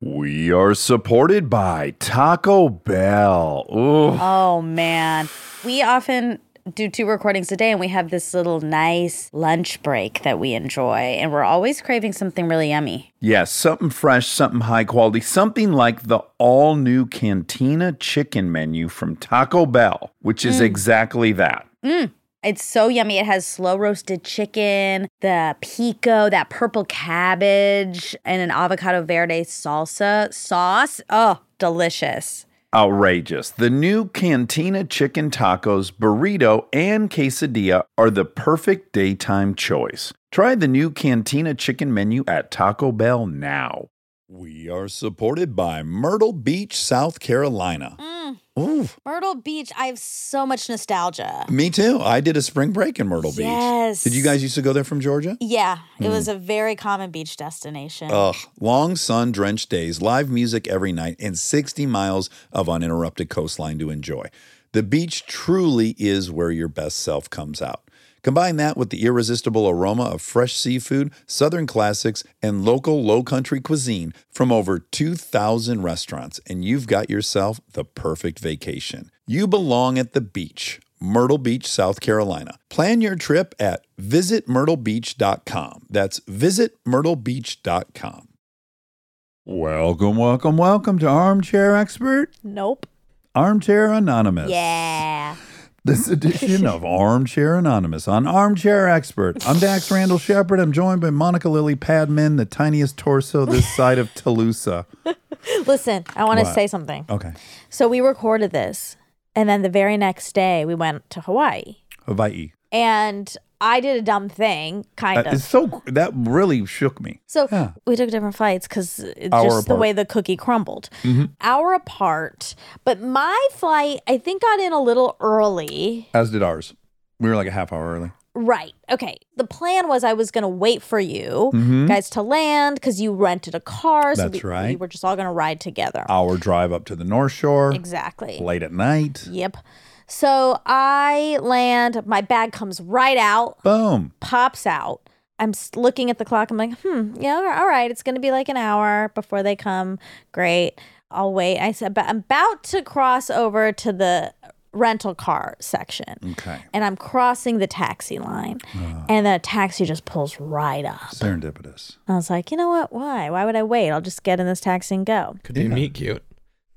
We are supported by Taco Bell. Ooh. Oh man. We often do two recordings a day and we have this little nice lunch break that we enjoy and we're always craving something really yummy. Yes, something fresh, something high quality, something like the all new Cantina chicken menu from Taco Bell, which is mm. exactly that. Mm. It's so yummy. It has slow roasted chicken, the pico, that purple cabbage, and an avocado verde salsa sauce. Oh, delicious. Outrageous. The new Cantina chicken tacos, burrito, and quesadilla are the perfect daytime choice. Try the new Cantina chicken menu at Taco Bell now. We are supported by Myrtle Beach, South Carolina. Mm. Ooh, Myrtle Beach, I have so much nostalgia. me too. I did a spring break in Myrtle Yes. Beach. Did you guys used to go there from Georgia? Yeah, it hmm. was a very common beach destination. Ugh, long sun drenched days, live music every night, and 60 miles of uninterrupted coastline to enjoy. The beach truly is where your best self comes out. Combine that with the irresistible aroma of fresh seafood, southern classics, and local low country cuisine from over 2,000 restaurants, and you've got yourself the perfect vacation. You belong at the beach. Myrtle Beach, South Carolina. Plan your trip at visitmyrtlebeach.com. That's visitmyrtlebeach.com. Welcome, welcome, welcome to Armchair Expert, nope. Armchair Anonymous. Yeah. This edition of Armchair Anonymous on Armchair Expert. I'm Dax Randall Shepard. I'm joined by Monica Lily Padman, the tiniest torso this side of Toulouse. Listen, I want to What? say something. Okay. So we recorded this, and then the very next day we went to Hawaii, Hawaii. and I did a dumb thing, kind Uh, of. it's so that really shook me. So Yeah. we took different flights because Hour just the apart. way the cookie crumbled. Mm-hmm. Hour apart, but my flight I think got in a little early. As did ours. We were like a half hour early. Right. Okay. The plan was I was going to wait for you Mhm. guys to land because you rented a car. So That's we, right. We were just all going to ride together. Hour drive up to the North Shore. Exactly. Late at night. Yep. So I land, my bag comes right out, Boom. pops out. I'm looking at the clock. I'm like, hmm, yeah, all right. It's going to be like an hour before they come. Great. I'll wait. I said, but I'm about to cross over to the rental car section. Okay. And I'm crossing the taxi line. And the taxi just pulls right up. Serendipitous. I was like, you know what? Why? Why would I wait? I'll just get in this taxi and go. Could be meat cute.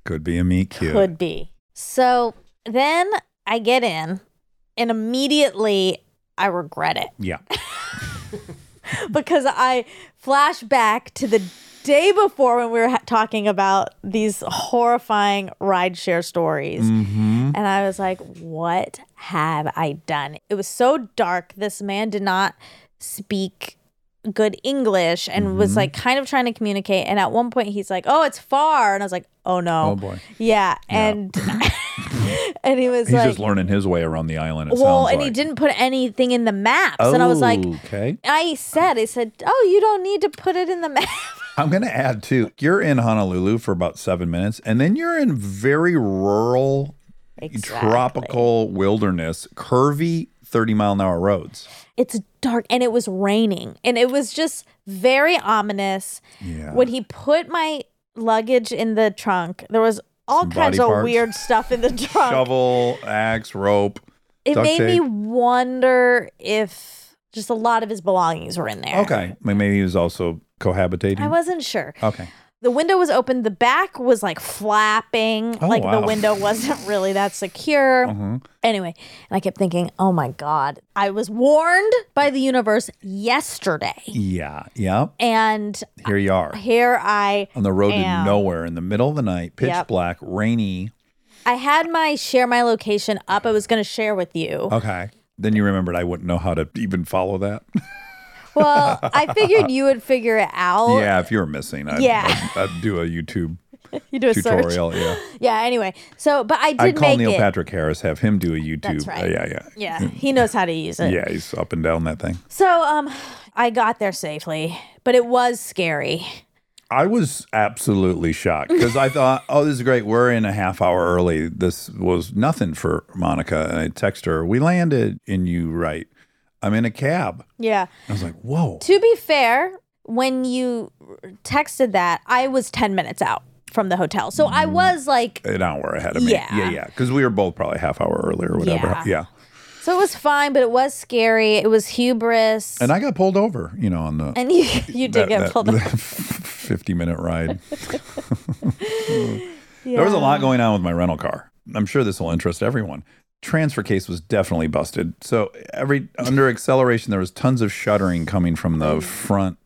Could be a meet cute. Could be. So then I get in, and immediately I regret it Yeah. because I flash back to the day before when we were ha- talking about these horrifying rideshare stories. Mm-hmm. And I was like, what have I done? It was so dark. This man did not speak good English and was Mhm. like kind of trying to communicate. And at one point, he's like, oh, it's far. And I was like, oh no. Oh boy. Yeah, and and he was He's like, just learning his way around the island. Well, and he didn't put anything in the maps, and I was like, okay. I said, I said, oh, you don't need to put it in the map. I'm going to add too. You're in Honolulu for about seven minutes, and then you're in very rural, tropical wilderness, curvy 30 mile an hour roads. It's dark, and it was raining, and it was just very ominous. Yeah. When he put my luggage in the trunk, there was all kinds body of parts. weird stuff in the trunk. Shovel, axe, rope. it made me wonder if just a lot of his belongings were in there. Okay. Maybe he was also cohabitating. I wasn't sure. okay. The window was open. The back was like flapping. Oh, like the window wasn't really that secure. Uh-huh. Anyway, and I kept thinking, oh my God, I was warned by the universe yesterday. Yeah. Yeah. And Here you are here I on the road am. to nowhere in the middle of the night, pitch Yep. black, rainy. I had my share my location up. I was going to share with you. Okay. Then you remembered I wouldn't know how to even follow that. Well, I figured you would figure it out. yeah. If you were missing, I'd, Yeah. I'd, I'd do a YouTube You do a search. tutorial. Yeah. Yeah, anyway. So, but I did I'd call Neil it. Patrick Harris, have him do a YouTube. That's right. uh, yeah, yeah. Yeah, he knows how to use it. Yeah, he's up and down that thing. So, um, I got there safely, but it was scary. I was absolutely shocked because I thought, oh, this is great. We're in a half hour early. This was nothing for Monica. And I text her, we landed, and you right. I'm in a cab. Yeah. I was like, whoa. To be fair, when you texted that, I was 10 minutes out from the hotel. So I mm. was like, An hour ahead of me. Yeah. Yeah, yeah. Because we were both probably a half hour earlier or whatever. Yeah. yeah. so it was fine, but it was scary. It was hubris. And I got pulled over, you know, on the And you, you did that- get that- pulled over. 50 minute ride. There was a lot going on with my rental car. I'm sure this will interest everyone. Transfer case was definitely busted. So every under acceleration, there was tons of shuddering coming from the front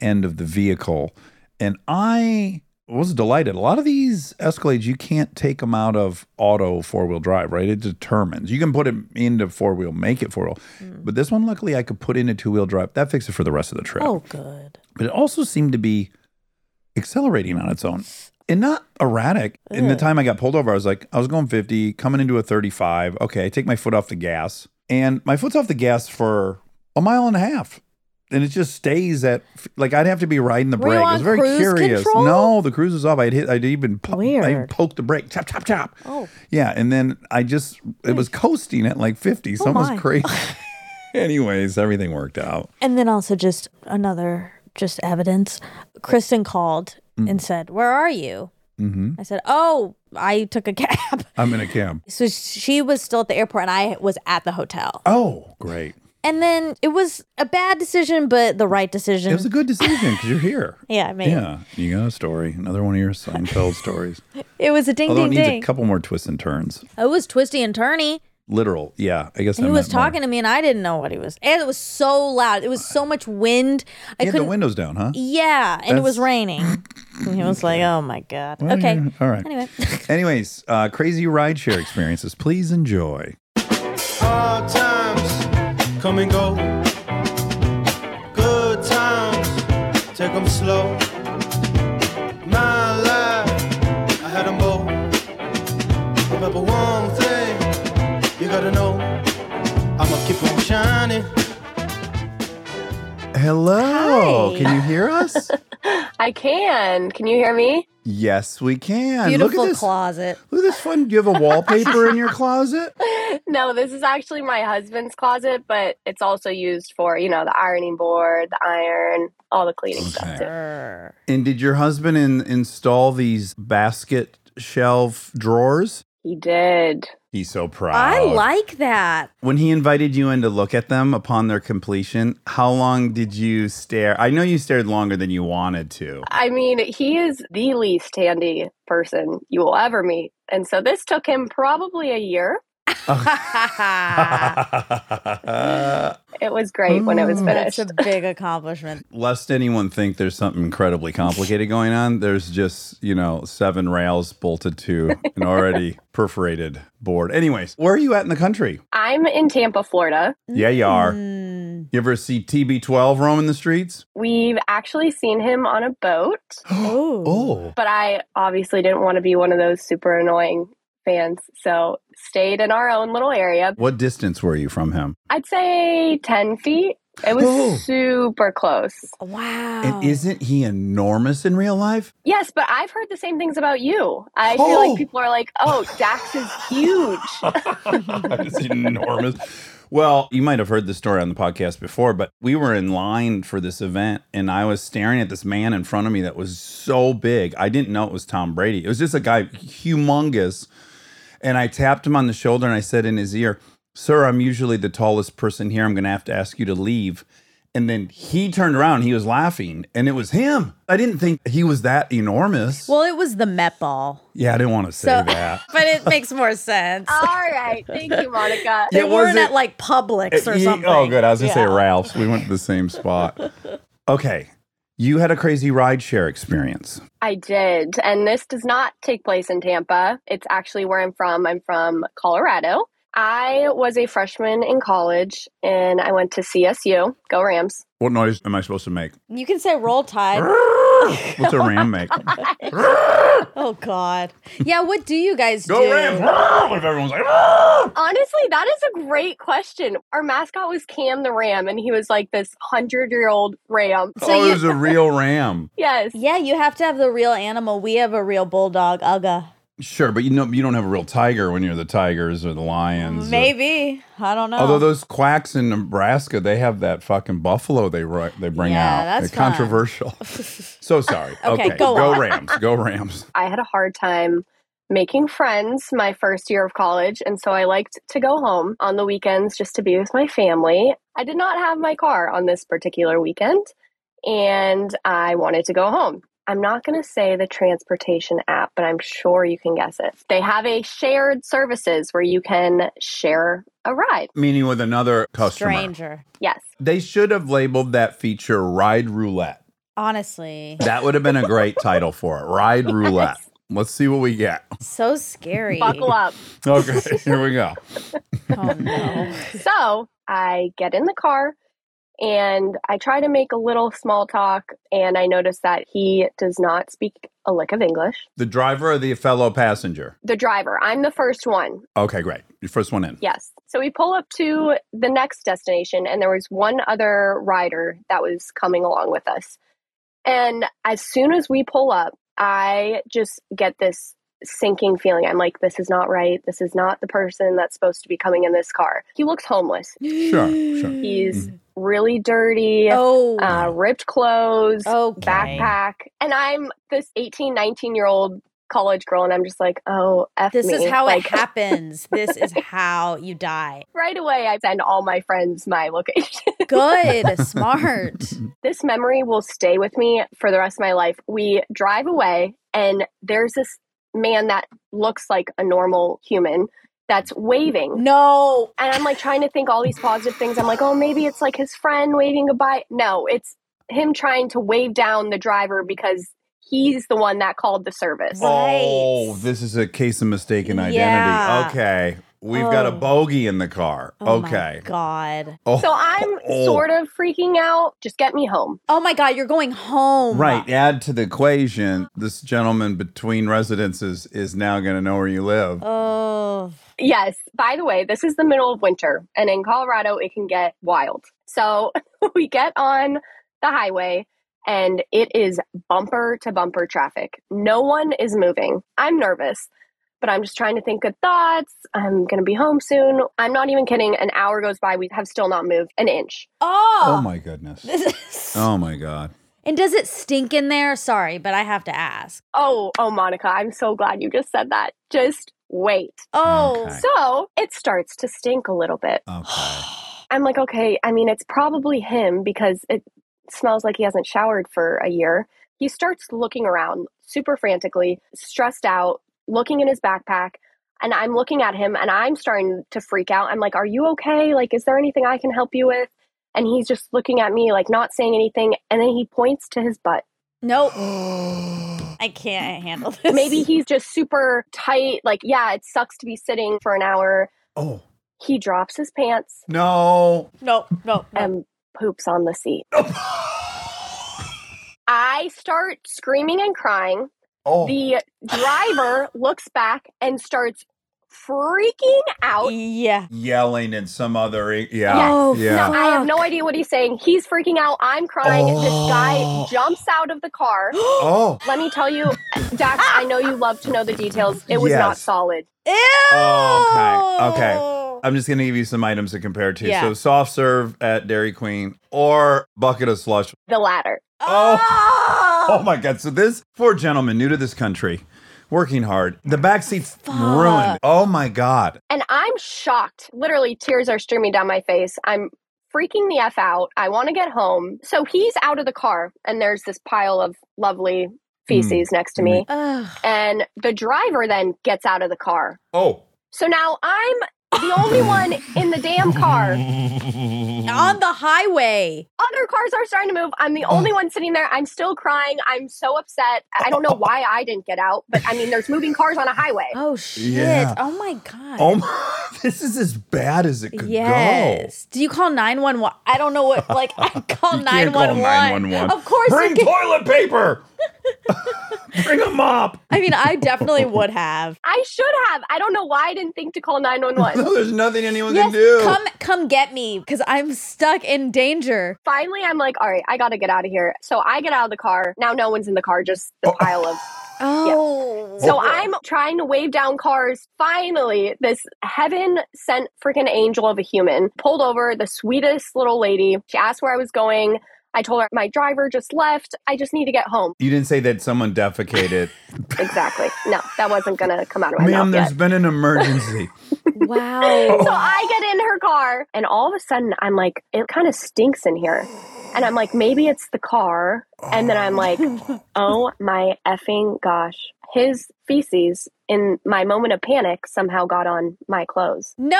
end of the vehicle, and I was delighted. A lot of these Escalades, you can't take them out of auto four wheel drive, right? It determines. You can put it into four wheel, make it four wheel, but this one, luckily, I could put into two wheel drive. That fixed it for the rest of the trip Oh, good. but it also seemed to be accelerating on its own and not erratic. In the time I got pulled over, I was like, I was going 50, coming into a 35. Okay, I take my foot off the gas, and my foot's off the gas for a mile and a half. And it just stays at like I'd have to be riding the Were brake. I was very curious. control? No, the cruise was off. I'd hit. I'd even po- I poked the brake. Chop, chop, chop. Oh, Yeah, and then I just it was coasting at like 50. So Oh it was crazy. Anyways, everything worked out. and then also just another just evidence. Kristen called and said, "Where are you?" hmm I said, "Oh, I took a cab." I'm in a cab. So she was still at the airport, and I was at the hotel. Oh, great. And then it was a bad decision, but the right decision. It was a good decision because you're here. yeah, I mean, Yeah, you got a story. Another one of your Seinfeld stories. it was a ding, Although it ding, needs ding. a couple more twists and turns. it was twisty and turny. Literal. Yeah, I guess He I was meant more. talking to me, and I didn't know what he was. And it was so loud. It was so much wind. I had the windows down, huh? yeah, and it was raining. and he was like, "Oh my god." Well, okay. yeah, All right. Anyway, Anyways, uh, crazy rideshare experiences. Please enjoy. Hard times come and go. Good times, take them slow. My life, I had them both. Remember one thing, you gotta know. I'ma keep on shining. Hello. Hi. Can you hear us? I can. Can you hear me? yes, we can. beautiful Look at this. closet. Look at this fun. Do you have a wallpaper in your closet? No, this is actually my husband's closet, but it's also used for, you know, the ironing board, the iron, all the cleaning stuff Okay. too. And did your husband in, install these basket shelf drawers? He did. He's so proud. I like that. When he invited you in to look at them upon their completion, how long did you stare? I know you stared longer than you wanted to. I mean, he is the least handy person you will ever meet. And so this took him probably a year. It was great when it was Mm. That's finished. a big accomplishment. Lest anyone think there's something incredibly complicated going on, there's just, you know, seven rails bolted to an already perforated board. Anyways, where are you at in the country? I'm in Tampa, Florida. Yeah, you are. Mm. You ever see TB12 roaming the streets? We've actually seen him on a boat, Oh. Oh. but I obviously didn't want to be one of those super annoying fans. So stayed in our own little area. What distance were you from him? I'd say 10 feet. It was Oh. super close. Wow. And isn't he enormous in real life? Yes, but I've heard the same things about you. I feel Oh. like people are like, oh, Dax is huge. it's enormous. Well, you might have heard this story on the podcast before, but we were in line for this event and I was staring at this man in front of me that was so big. I didn't know it was Tom Brady. It was just a guy humongous. And I tapped him on the shoulder and I said in his ear, Sir, I'm usually the tallest person here. I'm going to have to ask you to leave. And then he turned around, he was laughing, and it was him. I didn't think he was that enormous. well, it was the Met Ball, yeah, I didn't want to say So- that. but it makes more sense. All right. Thank you, Monica. they Yeah, was weren't at like Publix or eh, Ye- oh, something. Oh, good. I was gonna say Yeah. Ralph's. We went to the same spot. Okay, you had a crazy ride share experience. I did. And this does not take place in Tampa. It's actually where I'm from. I'm from Colorado. I was a freshman in college and I went to CSU. Go Rams. What noise am I supposed to make? You can say roll tide. What's a ram make? oh God. Yeah. What do you guys Go do? Rams! What if everyone's like? "Ah!" Honestly, that is a great question. Our mascot was Cam the Ram, and he was like this hundred year old ram. So oh, you- it was a real ram. Yes. Yeah, you have to have the real animal. We have a real bulldog, Uga. Sure, but you know you don't have a real tiger when you're the tigers or the lions. or- Maybe. I don't know. Although those quacks in Nebraska, they have that fucking buffalo they they bring Yeah, out. that's They're controversial. so sorry. Okay, Okay, go go on. Rams. Go Rams. I had a hard time making friends my first year of college, and so I liked to go home on the weekends just to be with my family. I did not have my car on this particular weekend, and I wanted to go home. I'm not going to say the transportation app, but I'm sure you can guess it. They have a shared services where you can share a ride. Meaning with another customer. Stranger. Yes. They should have labeled that feature Ride Roulette. Honestly. That would have been a great title for it. Ride Roulette. Let's see what we get. So scary. Buckle up. Okay, here we go. Oh no. So I get in the car and I try to make a little small talk, and I notice that he does not speak a lick of English. The driver or the fellow passenger? The driver, I'm the first one. Okay, great. Your first one in. Yes. So we pull up to the next destination, and there was one other rider that was coming along with us. And as soon as we pull up, I just get this sinking feeling. I'm like, this is not right. This is not the person that's supposed to be coming in this car. He looks homeless. Sure, sure. He's mm-hmm. Really dirty, Oh. uh, ripped clothes, okay. backpack. And I'm this 18, 19 year old college girl, and I'm just like, oh, F This me. is how like, it happens. This is how you die. right away, I send all my friends my location. Good. Smart. this memory will stay with me for the rest of my life. We drive away, and there's this man that looks like a normal human that's waving. No. And I'm like trying to think all these positive things. I'm like, oh, maybe it's like his friend waving goodbye. No, it's him trying to wave down the driver because he's the one that called the service. Oh, right. Oh, this is a case of mistaken identity. Yeah. Okay. We've got a Oh. bogey in the car. Oh my okay. God. Oh, So I'm oh. sort of freaking out. Just get me home. Oh my God. You're going home. Right. Add to the equation, this gentleman between residences is now going to know where you live. Oh. Yes. By the way, this is the middle of winter, and in Colorado, it can get wild. So we get on the highway, and it is bumper to bumper traffic. No one is moving. I'm nervous, but I'm just trying to think good thoughts. I'm going to be home soon. I'm not even kidding. An hour goes by. We have still not moved an inch. Oh. Oh my goodness. This is- Oh my God. And does it stink in there? Sorry, but I have to ask. Oh, oh, Monica, I'm so glad you just said that. Just wait. Oh. Okay. So it starts to stink a little bit. Okay. I'm like, okay, I mean, it's probably him because it smells like he hasn't showered for a year. He starts looking around super frantically, stressed out, looking in his backpack. And I'm looking at him and I'm starting to freak out. I'm like, are you okay? Like, is there anything I can help you with? And he's just looking at me, like, not saying anything. And then he points to his butt. Nope. I can't handle this. Maybe he's just super tight. Like, yeah, it sucks to be sitting for an hour. Oh, He drops his pants no. No, no, no. and poops on the seat. I start screaming and crying. Oh. The driver looks back and starts freaking out. yeah. Yelling in some other. Yeah. Oh, yeah. No, I have no idea what he's saying. He's freaking out. I'm crying. This Oh. guy jumps out of the car. Oh. Let me tell you, Dax, I know you love to know the details. It was not solid. Ew. Oh, okay, okay. I'm just going to give you some items to compare to. Yeah. So, soft serve at Dairy Queen or bucket of slush. The latter. Oh. oh! Oh my God. So, this poor gentleman, new to this country, working hard, the backseat's ruined. Oh my God. And I'm shocked. Literally, tears are streaming down my face. I'm freaking the F out. I want to get home. So he's out of the car, and there's this pile of lovely feces hmm. next to me. And the driver then gets out of the car. Oh. So now I'm the only one in the damn car. On the highway. Other cars are starting to move. I'm the only one sitting there. I'm still crying. I'm so upset. I don't know why I didn't get out, but I mean, there's moving cars on a highway. Oh shit. Yeah. Oh my god. Oh my. This is as bad as it could Yes. Do you call 911? I don't know what like I call You can't call 911. 911. Of course. Bring you can. toilet paper. Bring a mop. I mean, I definitely would have. I should have. I don't know why I didn't think to call 911. No, there's nothing anyone Yes, can do. come come get me because I'm stuck in danger. Finally, I'm like, all right, I got to get out of here. So I get out of the car. Now no one's in the car, just the oh. pile of. Oh, So oh. I'm trying to wave down cars. Finally, this heaven sent freaking angel of a human pulled over, the sweetest little lady. She asked where I was going. I told her my driver just left. I just need to get home. You didn't say that someone defecated. Exactly. No, that wasn't going to come out of my Ma'am, mouth there's yet. been an emergency. wow. So I get in her car, and all of a sudden, I'm like, it kind of stinks in here. And I'm like, maybe it's the car. And then I'm like, oh, oh my effing gosh. His feces in my moment of panic somehow got on my clothes. No,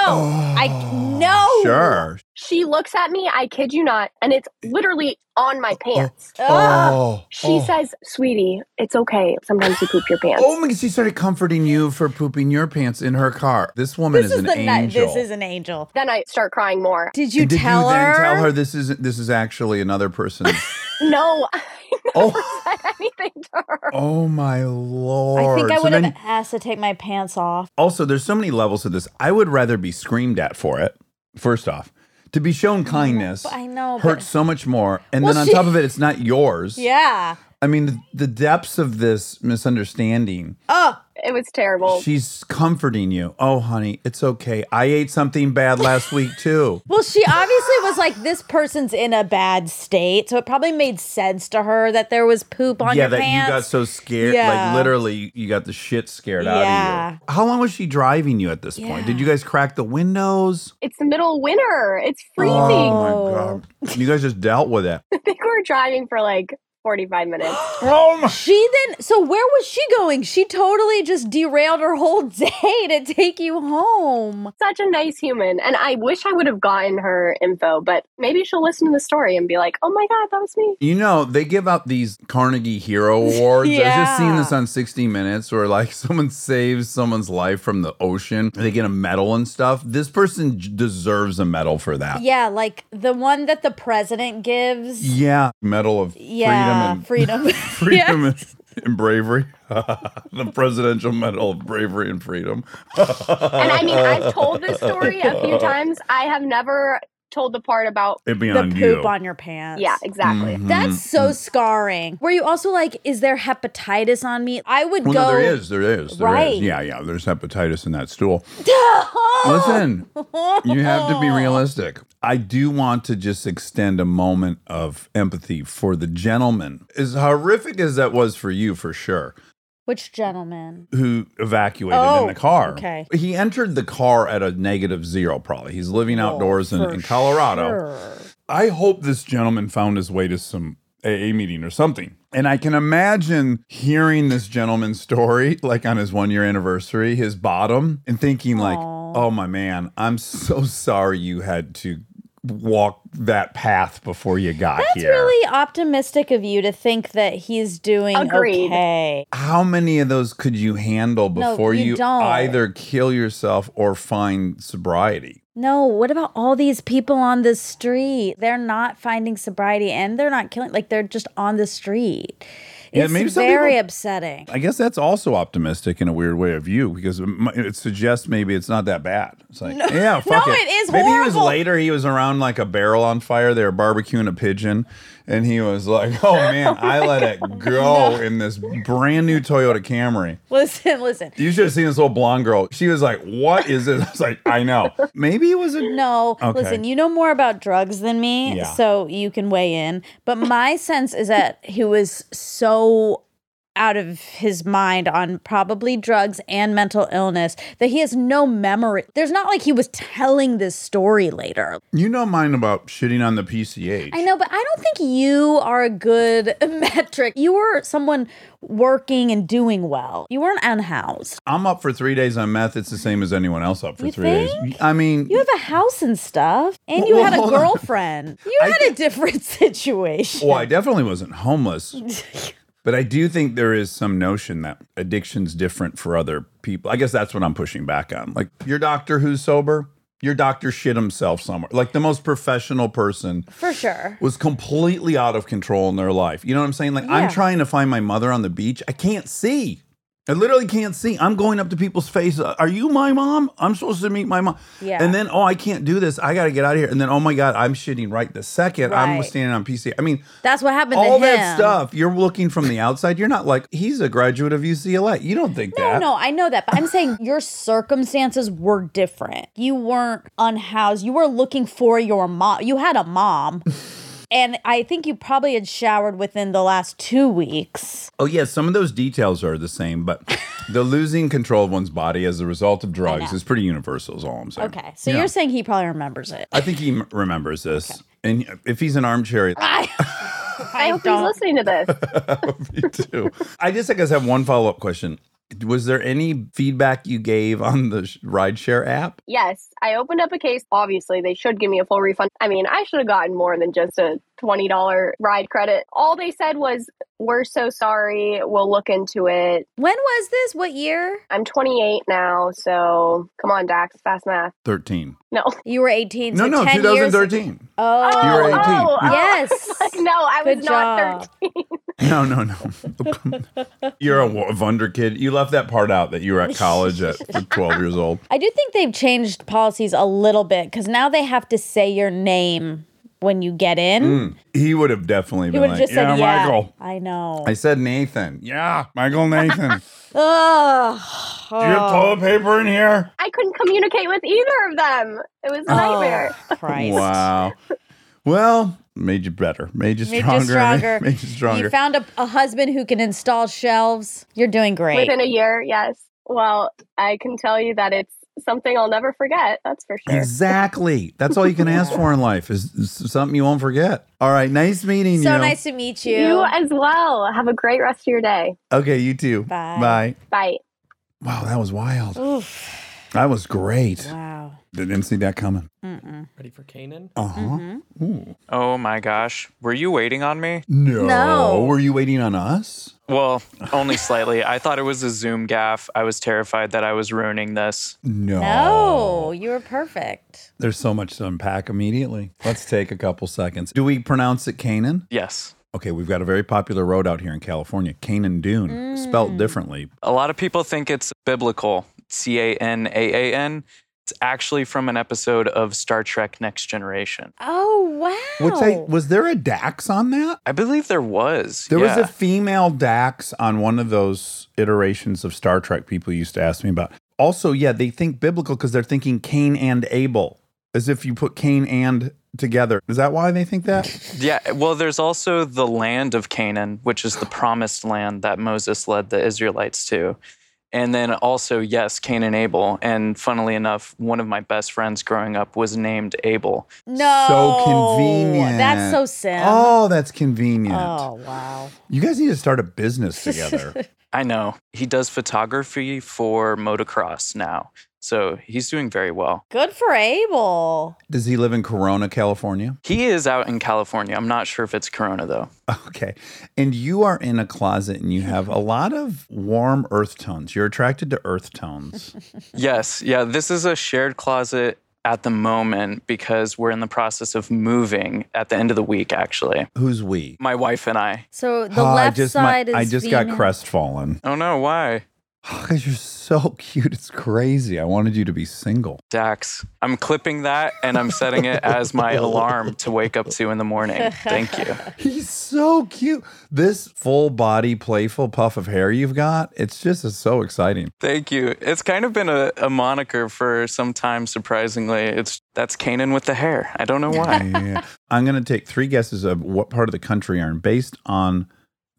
I no. Sure. She looks at me, I kid you not, and it's literally on my pants. Ah. Oh. She oh. says, sweetie, it's okay. Sometimes you poop your pants. Oh my! She started comforting you for pooping your pants in her car. This woman This is, is an the ni- angel. this is an angel. Then I start crying more. Did you And did tell you then her? tell her this is this is actually another person? No, I oh, said anything to her. oh my lord! I think I So would have then- asked to take my pants off. also, there's so many levels to this. I would rather be screamed at for it. First off, to be shown kindness I know. but- hurts so much more, and Well, then on she- top of it, it's not yours. Yeah. I mean, the, the depths of this misunderstanding. Oh, It was terrible. She's comforting you. Oh, honey, it's okay. I ate something bad last week too. well, she obviously was like, this person's in a bad state. So it probably made sense to her that there was poop on yeah, your that pants. you got so scared. Yeah. Like literally, you got the shit scared out of you. How long was she driving you at this point? Did you guys crack the windows? it's the middle of winter. It's freezing. Oh my god! You guys just dealt with it. I think we were driving for like 45 minutes. Oh my! She then, so where was she going? She totally just derailed her whole day to take you home. Such a nice human. And I wish I would have gotten her info, but maybe she'll listen to the story and be like, oh my God, that was me. You know, they give out these Carnegie Hero Awards. I was just seeing this on 60 Minutes where, like, someone saves someone's life from the ocean. They get a medal and stuff. This person deserves a medal for that. Yeah, like the one that the president gives. Yeah. Medal of Yeah, freedom and freedom. freedom and, and bravery. the Presidential Medal of Bravery and Freedom. And I mean, I've told this story a few times. I have never told the part about, It being the on poop you. on your pants. yeah, exactly. Mhm. That's so scarring. Were you also like, is there hepatitis on me? I would Well, go. no, there is. There is. There is. Right. Yeah, yeah. There's hepatitis in that stool. Listen, you have to be realistic. I do want to just extend a moment of empathy for the gentleman. As horrific as that was for you, for sure, Which gentleman? who evacuated in Oh, the car. okay. He entered the car at a negative zero, probably. He's living oh, outdoors in, Oh, For in Colorado. sure. I hope this gentleman found his way to some AA meeting or something. And I can imagine hearing this gentleman's story, like on his one year anniversary, his bottom, and thinking, like, oh my man, I'm so sorry you had to walk that path before you got That's here. really optimistic of you to think that he's doing Agreed. okay. How many of those could you handle No, before you you, either kill yourself or find sobriety? No, what about all these people on the street? They're not finding sobriety and they're not killing, like they're just on the street. Yeah, It's maybe very people- upsetting. I guess that's also optimistic in a weird way of you because it suggests maybe it's not that bad. It's like, yeah, fuck no, it. it is Maybe he was later. He was around like a barrel on fire. They were barbecuing a pigeon, and he was like, "Oh man, I let it go in this brand new Toyota Camry." Listen, listen. You should have seen this little blonde girl. She was like, "What is this?" I was like, "I know." Maybe it was a No, Okay. listen, you know more about drugs than me, Yeah. so you can weigh in. But my sense is that he was so out of his mind on probably drugs and mental illness that he has no memory. There's not like he was telling this story later. You know mine about shitting on the PCH. I know, but I don't think you are a good metric. You were someone working and doing well. You weren't unhoused. I'm up for three days on meth. It's the same as anyone else up for You three days. I mean, You have a house and stuff, and you Well, had a on. girlfriend. You I had a different situation. Well, I definitely wasn't homeless. But I do think there is some notion that addiction's different for other people. I guess that's what I'm pushing back on. Like your doctor who's sober, your doctor shit himself somewhere. Like the most professional person For sure. was completely out of control in their life. You know what I'm saying? Like Yeah. I'm trying to find my mother on the beach. I can't see. I literally can't see. I'm going up to people's faces. Are you my mom? I'm supposed to meet my mom. Yeah. And then, oh, I can't do this. I got to get out of here. And then, oh my God, I'm shitting right the second. I'm standing on PC. I mean, That's what happened all that stuff. You're looking from the outside. You're not like he's a graduate of UCLA. You don't think No, that. No, no, I know that, but I'm saying your circumstances were different. You weren't unhoused. You were looking for your mom. You had a mom. and I think you probably had showered within the last two weeks. Oh yeah, some of those details are the same, but the losing control of one's body as a result of drugs is pretty universal. Is all I'm saying. Okay. So Yeah. you're saying he probably remembers it. I think he m- remembers this, and if he's an armchair, I, I hope he's listening to this. me too. I just, I guess, have one follow up question. Was there any feedback you gave on the sh- rideshare app? Yes, I opened up a case. Obviously, they should give me a full refund. I mean, I should have gotten more than just a $20 ride credit. All they said was, We're so sorry. We'll look into it. When was this? What year? I'm 28 now, so come on, Dax, fast math. Thirteen. No. You were 18. No, so no, 10 years- 2013. Oh, You were 18. oh, oh. Yes. Like, no, I was Good not job. 13. No, no, no. You're a wonder kid. You left that part out that you were at college at 12 years old. I do think they've changed policies a little bit because now they have to say your name when you get in. Mm. He would have definitely He been like, just "Yeah, said, "Yeah, Michael." I know." I said Nathan. Yeah, Michael Nathan. Do you have toilet paper in here? I couldn't communicate with either of them. It was a nightmare. Oh, Christ. Wow. Well, made you better. Made you Made stronger. you stronger. Made you stronger. You found a, a husband who can install shelves. You're doing great. Within a year, yes. Well, I can tell you that it's something I'll never forget. That's for sure. Exactly. That's all you can ask for in life is, is something you won't forget. All right. Nice meeting so you. So nice to meet you. You as well. Have a great rest of your day. Okay, you too. Bye. Bye. Bye. Wow, that was wild. Oof. That was great. Wow. Didn't see that coming. Mm-mm. Ready for Canaan? Uh huh. Mhm. Oh my gosh. Were you waiting on me? No. No. Were you waiting on us? Well, only slightly. I thought it was a Zoom gaff. I was terrified that I was ruining this. No. No, you were perfect. There's so much to unpack immediately. Let's take a couple seconds. Do we pronounce it Canaan? Yes. Okay, we've got a very popular road out here in California, Canaan Dune, Mm. spelt differently. A lot of people think it's biblical C A N A A N. It's actually from an episode of Star Trek Next Generation. Oh wow. Which I was there a Dax on that? I believe there was. There was a female Dax on one of those iterations of Star Trek people used to ask me about. Also, yeah, they think biblical because they're thinking Cain and Abel, as if you put Cain and together. Is that why they think that? Yeah, well, there's also the land of Canaan, which is the promised land that Moses led the Israelites to. And then also, yes, Cain and Abel. And funnily enough, one of my best friends growing up was named Abel. No. So convenient. That's so sim. Oh, that's convenient. Oh, wow. You guys need to start a business together. I know. He does photography for motocross now. So he's doing very well. Good for Abel. Does he live in Corona, California? He is out in California. I'm not sure if it's Corona though. Okay. And you are in a closet and you have a lot of warm earth tones. You're attracted to earth tones. Yes. Yeah. This is a shared closet at the moment because we're in the process of moving at the end of the week, actually. Who's we? My wife and I. So the Ah, left I just, my- side is I just got crestfallen. Oh no, why? Because you're so cute. It's crazy. I wanted you to be single. Dax. I'm clipping that and I'm setting it as my alarm to wake up to in the morning. Thank you. He's so cute. This full body, playful puff of hair you've got, it's just it's so exciting. Thank you. It's kind of been a, a moniker for some time, surprisingly. It's that's Canaan with the hair. I don't know why. Yeah. I'm going to take three guesses of what part of the country you're in based on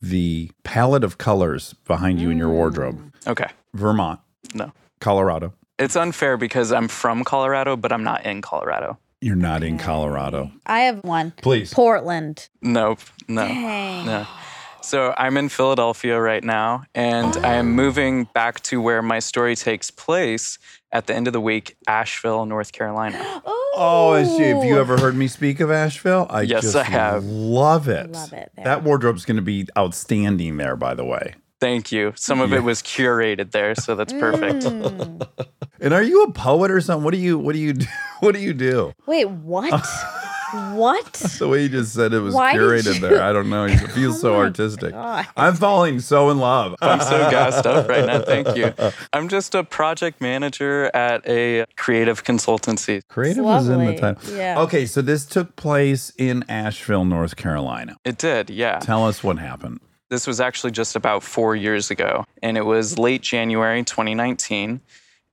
the palette of colors behind you in your wardrobe. Mm. okay. Vermont, No. Colorado. It's unfair because I'm from Colorado, but I'm not in Colorado. You're not in Colorado. I have one. Please. Portland. Nope. No. Dang. No. So I'm in Philadelphia right now, and I am moving back to where my story takes place at the end of the week, Asheville, North Carolina. Oh, is she, have you ever heard me speak of Asheville? I Yes, just I have. love it. Love it there. That wardrobe's going to be outstanding there, by the way. Thank you. Some of Yeah. it was curated there, so that's perfect. Mm. And are you a poet or something? What do you what do you do? what do you do? Wait, what? what? The way you just said it was Why curated there. I don't know. It feels so Oh my artistic. God. I'm falling so in love. I'm so gassed up right now. Thank you. I'm just a project manager at a creative consultancy. Creative It's is in the lovely. title. Yeah. Okay, so this took place in Asheville, North Carolina. It did, yeah. Tell us what happened. This was actually just about four years ago, and it was late January 2019.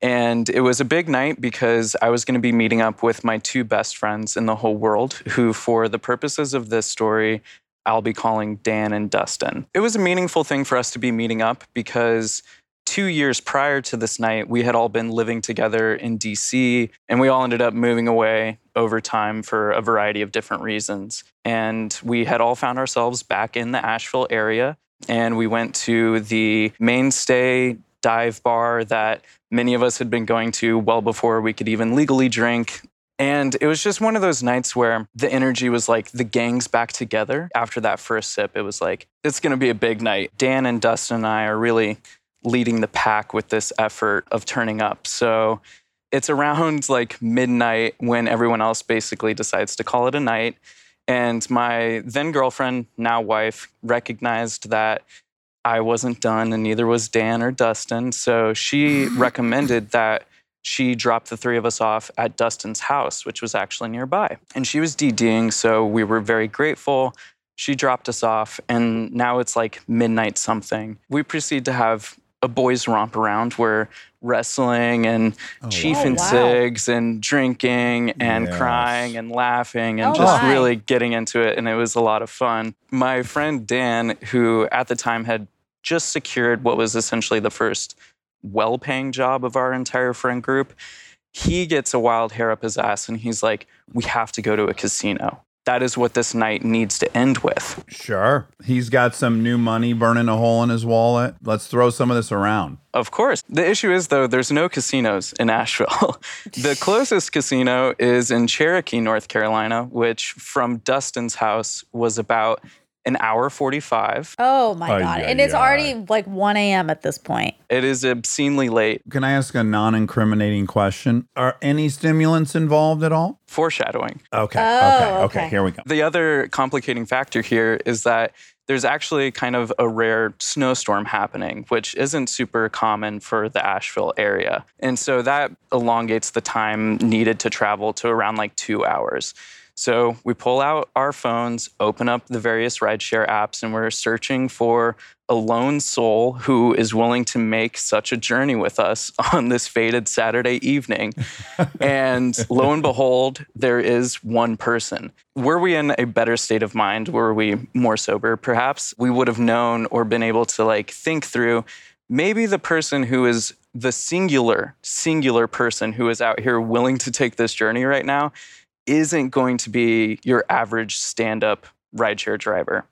And it was a big night because I was going to be meeting up with my two best friends in the whole world, who, for the purposes of this story, I'll be calling Dan and Dustin. It was a meaningful thing for us to be meeting up because two years prior to this night, we had all been living together in DC, and we all ended up moving away over time for a variety of different reasons. And we had all found ourselves back in the Asheville area, and we went to the mainstay dive bar that many of us had been going to well before we could even legally drink. And it was just one of those nights where the energy was like the gang's back together. After that first sip, it was like, it's going to be a big night. Dan and Dustin and I are really leading the pack with this effort of turning up. So it's around like midnight when everyone else basically decides to call it a night. And my then girlfriend, now wife, recognized that I wasn't done and neither was Dan or Dustin. So she recommended that she drop the three of us off at Dustin's house, which was actually nearby. And she was DDing, so we were very grateful. She dropped us off, and now it's like midnight something. We proceed to have a boys' romp around. We're wrestling and oh, chief wow. and Oh, wow. cigs and drinking and Yes. crying and laughing and Oh, just my. really getting into it. And it was a lot of fun. My friend Dan, who at the time had just secured what was essentially the first well paying job of our entire friend group, he gets a wild hair up his ass and he's like, We have to go to a casino. That is what this night needs to end with. Sure. He's got some new money burning a hole in his wallet. Let's throw some of this around. Of course. The issue is, though, there's no casinos in Asheville. the closest casino is in Cherokee, North Carolina, which from Dustin's house was about an hour 45. Oh my Ay, god! ay, and it's ay. already like 1 a.m. at this point. It is obscenely late. Can I ask a non incriminating question? Are any stimulants involved at all? Foreshadowing. Okay. Oh, okay. Okay. okay. Here we go. The other complicating factor here is that there's actually kind of a rare snowstorm happening, which isn't super common for the Asheville area. And so that elongates the time needed to travel to around like two hours. So we pull out our phones, open up the various rideshare apps, and we're searching for a lone soul who is willing to make such a journey with us on this fated Saturday evening. and lo and behold, there is one person. Were we in a better state of mind, were we more sober, perhaps, we would have known or been able to like think through maybe the person who is the singular, singular person who is out here willing to take this journey right now isn't going to be your average stand up rideshare driver.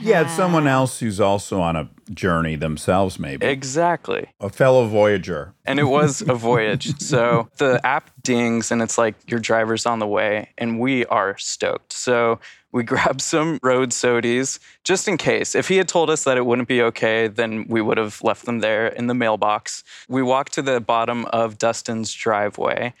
Yeah, it's someone Uh-huh. else who's also on a journey themselves, maybe. Exactly. a fellow voyager. and it was a voyage. So the app dings and it's like your driver's on the way, and we are stoked. So we grab some road sodies just in case. If he had told us that it wouldn't be okay, then we would have left them there in the mailbox. We walk to the bottom of Dustin's driveway.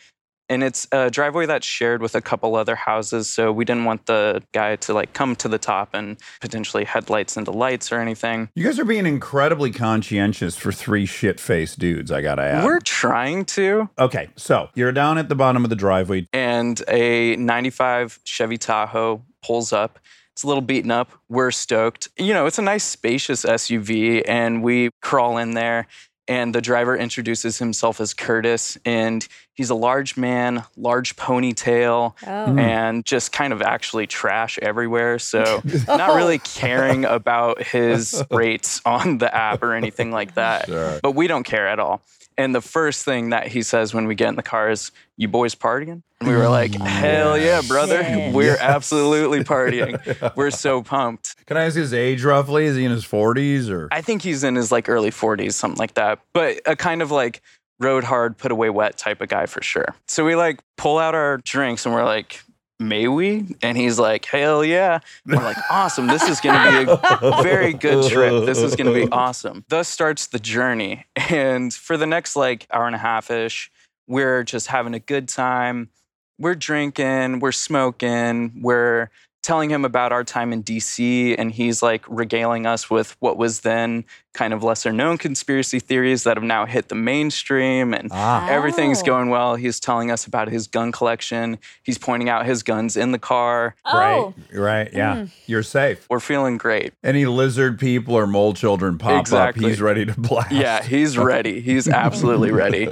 And it's a driveway that's shared with a couple other houses, so we didn't want the guy to like come to the top and potentially headlights into lights or anything. You guys are being incredibly conscientious for three shit faced dudes, I gotta add. We're trying to, okay, so you're down at the bottom of the driveway. and a 95 Chevy Tahoe pulls up. It's a little beaten up. We're stoked. You know, it's a nice, spacious SUV, and we crawl in there. And the driver introduces himself as Curtis, and he's a large man, large ponytail, Oh. Mm. and just kind of actually trash everywhere. So, not really caring about his rates on the app or anything like that. Sure. But we don't care at all. And the first thing that he says when we get in the car is, You boys partying? And we were mm. like, Hell yeah, brother. Yes. We're absolutely partying. We're so pumped. Can I ask his age roughly? Is he in his 40s or? I think he's in his like early 40s, something like that. But a kind of like road hard, put away wet type of guy for sure. So we like pull out our drinks and we're like, May we? And he's like, Hell yeah. And we're like, Awesome. This is going to be a very good trip. This is going to be awesome. Thus starts the journey. And for the next like hour and a half ish, we're just having a good time. we're drinking, we're smoking, we're telling him about our time in DC, and he's like regaling us with what was then kind of lesser known conspiracy theories that have now hit the mainstream and Ah. everything's Oh. going well. He's telling us about his gun collection. He's pointing out his guns in the car. Oh, Right. Right. Yeah. You're safe. We're feeling great. Any lizard people or mole children pop Exactly. up, he's ready to blast. Yeah, he's ready. He's absolutely ready.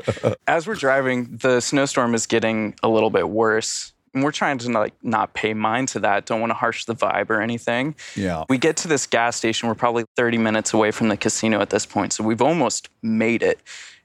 As we're driving, the snowstorm is getting a little bit worse. And we're trying to like not pay mind to that. Don't want to harsh the vibe or anything. Yeah. We get to this gas station. We're probably 30 minutes away from the casino at this point. So we've almost made it.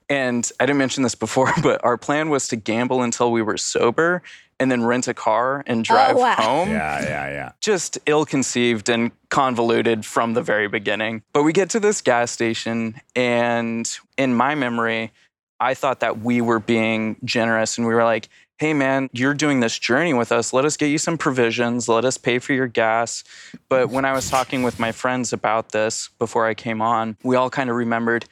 And I didn't mention this before, but our plan was to gamble until we were sober and then rent a car and oh, drive wow. home Yeah. Yeah. Yeah. just ill conceived and convoluted from the very beginning. But we get to this gas station, and in my memory, I thought that we were being generous and we were like, hey man, you're doing this journey with us. Let us get you some provisions. Let us pay for your gas. But when I was talking with my friends about this before I came on, we all kind of remembered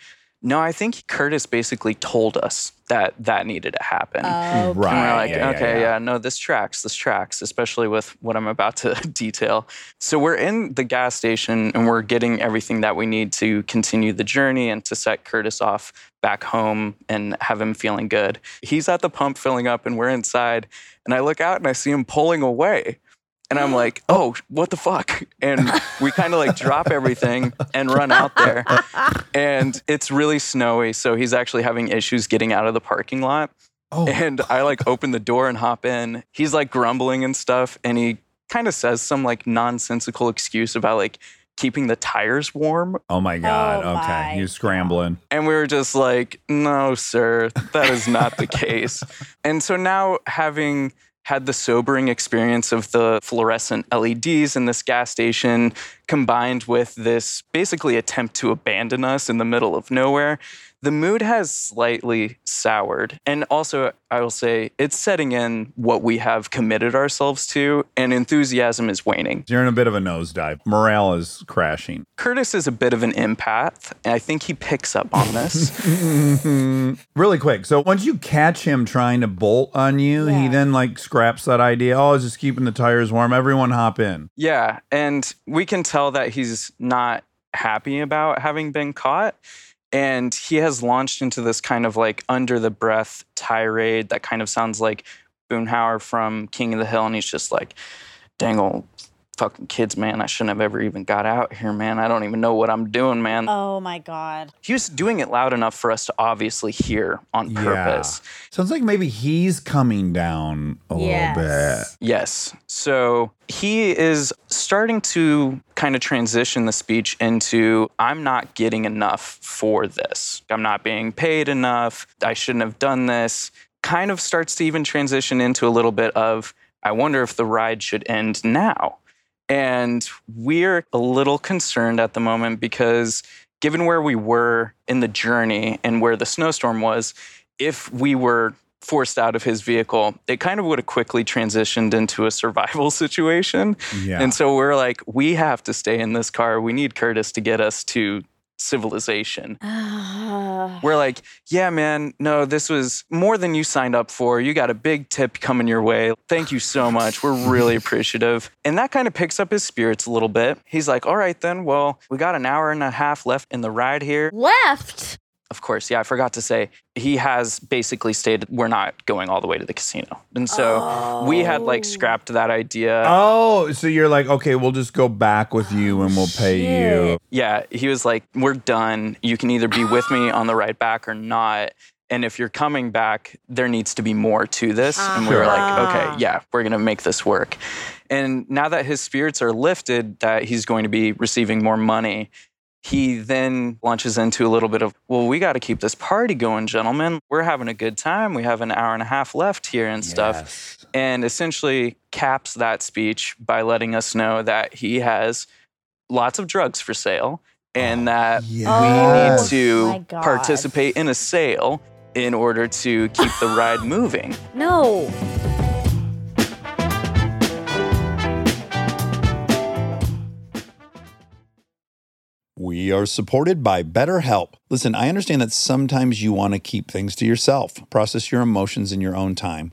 no, I think Curtis basically told us that that needed to happen. Oh, Right. And we're like, yeah, yeah, okay, yeah. yeah. no, this tracks, this tracks, especially with what I'm about to detail. So we're in the gas station and we're getting everything that we need to continue the journey and to set Curtis off back home and have him feeling good. He's at the pump filling up and we're inside. And I look out and I see him pulling away. And I'm like, oh, what the fuck? And we kind of like drop everything and run out there. And it's really snowy. So he's actually having issues getting out of the parking lot. Oh. And I like open the door and hop in. He's like grumbling and stuff. And he kind of says some like nonsensical excuse about like keeping the tires warm. Oh my God. Oh okay. my He's scrambling. And we were just like, no, sir, that is not the case. And so now, having had the sobering experience of the fluorescent LEDs in this gas station, combined with this basically attempt to abandon us in the middle of nowhere, the mood has slightly soured. And also, I will say, it's setting in what we have committed ourselves to, and enthusiasm is waning. You're in a bit of a nosedive. Morale is crashing. Curtis is a bit of an empath, and I think he picks up on this. Really quick. So once you catch him trying to bolt on you, he then like scraps that idea. Oh, I was just keeping the tires warm. Everyone hop in. Yeah, and we can tell that he's not happy about having been caught. And he has launched into this kind of like under the breath tirade that kind of sounds like Boomhauer from King of the Hill. And he's just like, dang old fucking kids, man. I shouldn't have ever even got out here, man. I don't even know what I'm doing, man. oh my God. He was doing it loud enough for us to obviously hear on purpose. Yeah. purpose. Sounds like maybe he's coming down a Yes. little bit. Yes. So he is starting to kind of transition the speech into I'm not getting enough for this. I'm not being paid enough. I shouldn't have done this. Kind of starts to even transition into a little bit of I wonder if the ride should end now. And we're a little concerned at the moment because given where we were in the journey and where the snowstorm was, if we were forced out of his vehicle, it kind of would have quickly transitioned into a survival situation. Yeah. And so we're like, we have to stay in this car. We need Curtis to get us to civilization. Ah. We're like, yeah, man, no, this was more than you signed up for. You got a big tip coming your way. Thank you so much. We're really appreciative. And that kind of picks up his spirits a little bit. He's like, all right, then, well, we got an hour and a half left in the ride here. Left. Of course, yeah, I forgot to say, he has basically stated we're not going all the way to the casino. And so we had like Oh. scrapped that idea. oh, so you're like, okay, we'll just go back with you and we'll pay you. Yeah, he was like, We're done. You can either be with me on the ride back or not. And if you're coming back, there needs to be more to this. And we were like, Uh-huh. Okay, yeah, we're going to make this work. And now that his spirits are lifted, that he's going to be receiving more money, he then launches into a little bit of, Well, we got to keep this party going, gentlemen. We're having a good time. We have an hour and a half left here and stuff Yes. and essentially caps that speech by letting us know that he has lots of drugs for sale and oh, that Oh, we need to God. participate in a sale in order to keep the ride moving. No. We are supported by BetterHelp. Listen, I understand that sometimes you want to keep things to yourself, process your emotions in your own time.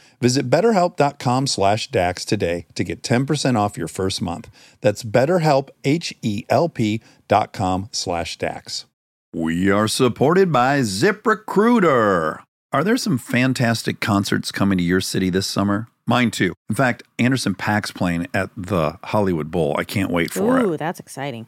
Visit betterhelp.com slash DAX today to get 10% off your first month. That's betterhelp, H-E-L-P dot com slash DAX. We are supported by ZipRecruiter. Are there some fantastic concerts coming to your city this summer? Mine too. In fact, Anderson .Paak's playing at the Hollywood Bowl. I can't wait for it. Ooh, that's exciting.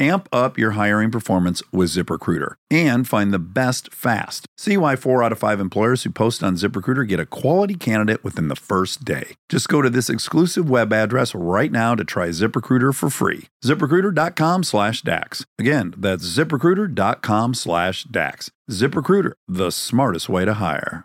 Amp up your hiring performance with ZipRecruiter and find the best fast. See why four out of five employers who post on ZipRecruiter get a quality candidate within the first day. Just go to this exclusive web address right now to try ZipRecruiter for free. ZipRecruiter.com slash DAX. Again, that's ZipRecruiter.com slash DAX. ZipRecruiter, the smartest way to hire.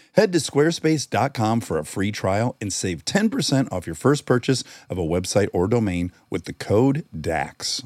Head to squarespace.com for a free trial and save 10% off your first purchase of a website or domain with the code DAX.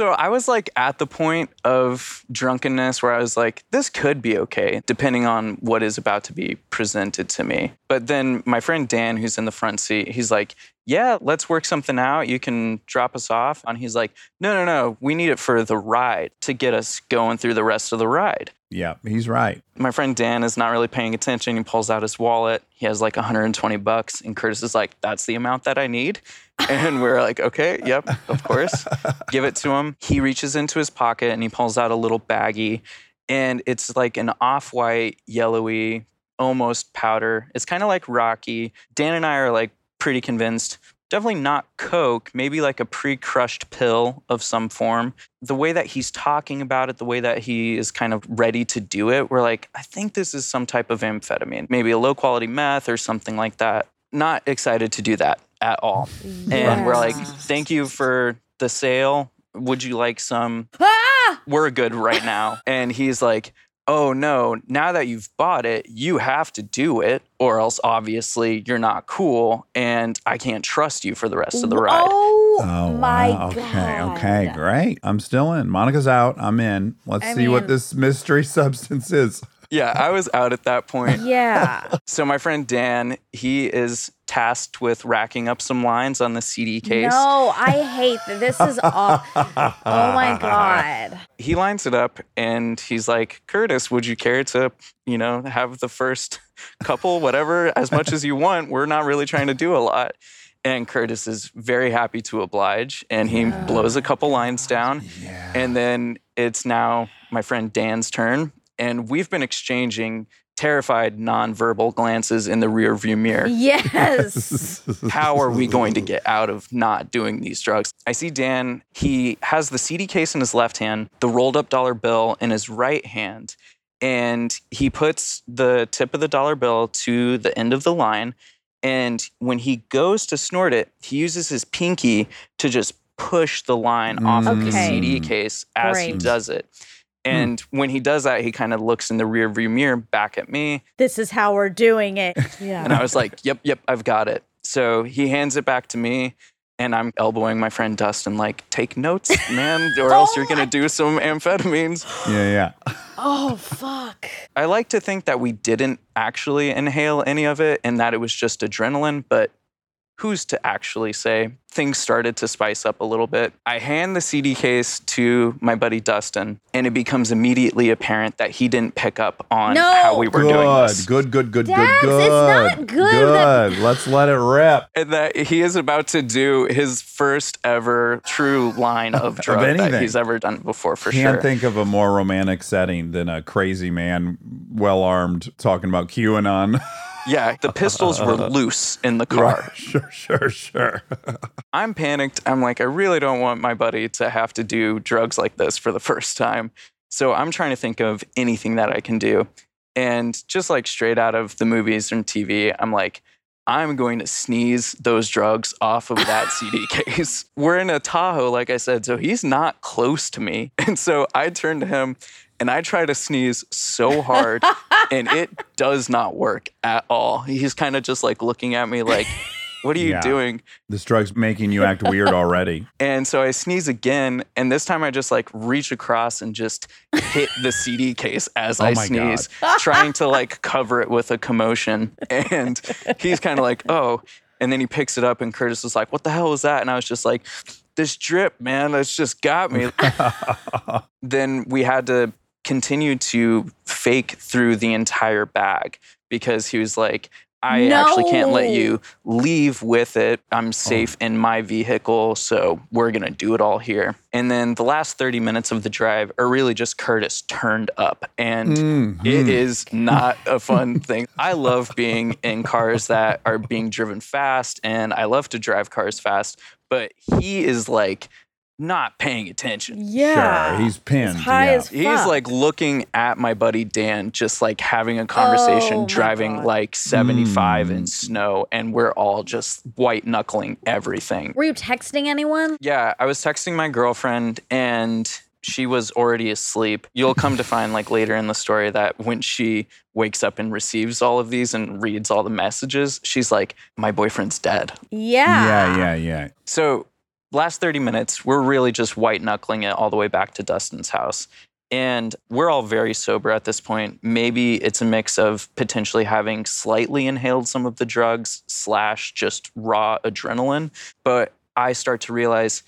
So I was like at the point of drunkenness where I was like, this could be okay, depending on what is about to be presented to me. But then my friend Dan, who's in the front seat, he's like, yeah, let's work something out. You can drop us off. And he's like, no, no, no, we need it for the ride to get us going through the rest of the ride. Yeah, he's right. My friend Dan is not really paying attention. He pulls out his wallet. He has like 120 bucks. And Curtis is like, that's the amount that I need. And we're like, okay, yep, of course. Give it to him. He reaches into his pocket and he pulls out a little baggie. And it's like an off white, yellowy, almost powder. It's kind of like Rocky. Dan and I are like pretty convinced. Definitely not Coke, maybe like a pre crushed pill of some form. The way that he's talking about it, the way that he is kind of ready to do it, we're like, I think this is some type of amphetamine, maybe a low quality meth or something like that. Not excited to do that at all. And we're like, thank you for the sale. Would you like some? Ah! We're good right now. And he's like, oh no, now that you've bought it, you have to do it, or else obviously you're not cool and I can't trust you for the rest of the ride. Oh, my wow. god. Okay, okay, great. I'm still in. Monica's out. I'm in. Let's I see what this mystery substance is. Yeah, I was out at that point. Yeah. So my friend Dan, he is tasked with racking up some lines on the CD case. No, I hate that. This is all. Oh my god. He lines it up and he's like, Curtis, would you care to, you know, have the first couple, whatever, as much as you want? We're not really trying to do a lot. And Curtis is very happy to oblige and he blows a couple lines down. yeah. And then it's now my friend Dan's turn. And we've been exchanging terrified nonverbal glances in the rearview mirror. Yes. How are we going to get out of not doing these drugs? I see Dan, he has the CD case in his left hand, the rolled up dollar bill in his right hand, and he puts the tip of the dollar bill to the end of the line. And when he goes to snort it, he uses his pinky to just push the line off of the mm. CD case as he does it. Hmm. And when he does that, he kind of looks in the rearview mirror back at me. this is how we're doing it. Yeah. And I was like, yep, yep, I've got it. So he hands it back to me, and I'm elbowing my friend Dustin, like, take notes, man, or else you're going to do some amphetamines. Yeah, yeah. oh fuck. I like to think that we didn't actually inhale any of it and that it was just adrenaline, but who's to actually say? Things started to spice up a little bit. I hand the CD case to my buddy Dustin, and it becomes immediately apparent that he didn't pick up on No. how we were doing Good, this. good, good, good, Dax, good, it's good. not good that- Good. Let's let it rip. and that he is about to do his first ever true line of drug that anything. he's ever done before for sure. Can't think of a more romantic setting than a crazy man, well armed, talking about QAnon. yeah, the uh, uh, pistols uh, were loose in the car. sure, sure, sure. I'm panicked. I'm like, I really don't want my buddy to have to do drugs like this for the first time. So I'm trying to think of anything that I can do. And just like straight out of the movies and TV, I'm like, I'm going to sneeze those drugs off of that CD case. We're in a Tahoe, like I said, so he's not close to me. And so I turn to him and I try to sneeze so hard, and it does not work at all. He's kind of just like looking at me like, What are you Yeah. doing? This drug's making you act weird already. And so I sneeze again, and this time I just like reach across and just hit the CD case as Oh I my sneeze, trying to like cover it with a commotion. And he's kind of like, oh. And then he picks it up, and Curtis was like, what the hell was that? And I was just like, this drip, man, that's just got me. then we had to continue to fake through the entire bag because he was like, I actually can't let you leave with it. I'm safe in my vehicle, so we're gonna do it all here. And then the last 30 minutes of the drive are really just Curtis turned up, and Mm, it mm. is not a fun thing. I love being in cars that are being driven fast, and I love to drive cars fast, but he is like not paying attention. Yeah. Sure, he's pinned. high yeah. as He's like looking at my buddy Dan, just like having a conversation, Oh driving like 75 Mm. in snow, and we're all just white knuckling everything. Were you texting anyone? Yeah, I was texting my girlfriend and she was already asleep. You'll come to find like later in the story that when she wakes up and receives all of these and reads all the messages, she's like, My boyfriend's dead. Yeah. Yeah, yeah, yeah. So, last 30 minutes, we're really just white knuckling it all the way back to Dustin's house. And we're all very sober at this point. Maybe it's a mix of potentially having slightly inhaled some of the drugs slash just raw adrenaline. But I start to realize,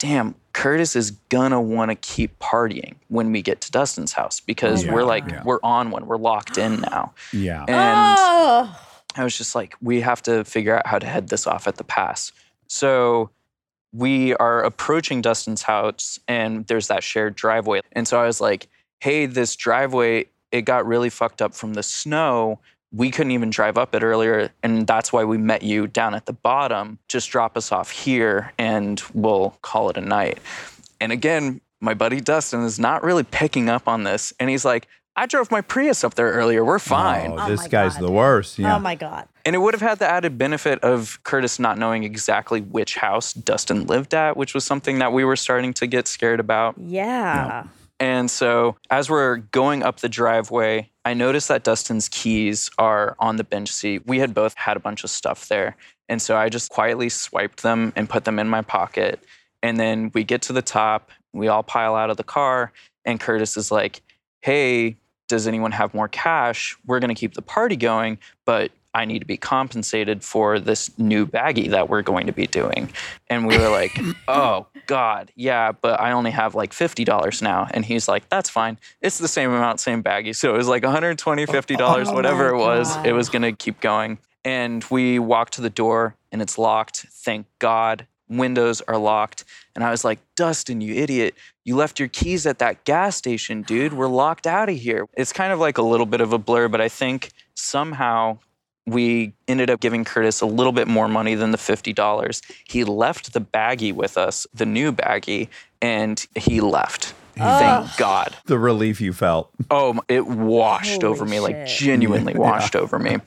damn, Curtis is gonna wanna keep partying when we get to Dustin's house because Yeah, we're like, yeah. we're on one, we're locked in now. Yeah. And oh. I was just like, we have to figure out how to head this off at the pass. So we are approaching Dustin's house, and there's that shared driveway. And so I was like, hey, this driveway, it got really fucked up from the snow. We couldn't even drive up it earlier. And that's why we met you down at the bottom. Just drop us off here, and we'll call it a night. And again, my buddy Dustin is not really picking up on this. And he's like, I drove my Prius up there earlier. We're oh, fine. Oh, Oh this my guy's God. the worst. Yeah. Oh my god. And it would have had the added benefit of Curtis not knowing exactly which house Dustin lived at, which was something that we were starting to get scared about. Yeah. And so as we're going up the driveway, I noticed that Dustin's keys are on the bench seat. We had both had a bunch of stuff there. And so I just quietly swiped them and put them in my pocket. And then we get to the top, we all pile out of the car, and Curtis is like, hey, does anyone have more cash? We're going to keep the party going, but I need to be compensated for this new baggie that we're going to be doing. And we were like, oh, God, yeah, but I only have like $50 now. And he's like, that's fine. It's the same amount, same baggie. So it was like $120, $50, Oh whatever it was. God. It was going to keep going. And we walk to the door and it's locked. Thank God. Windows are locked. And I was like, Dustin, you idiot. You left your keys at that gas station, dude. We're locked out of here. It's kind of like a little bit of a blur, but I think somehow we ended up giving Curtis a little bit more money than the $50. He left the baggie with us, the new baggie, and he left. Thank God. The relief you felt. Oh, it washed Holy over me, like genuinely washed over me.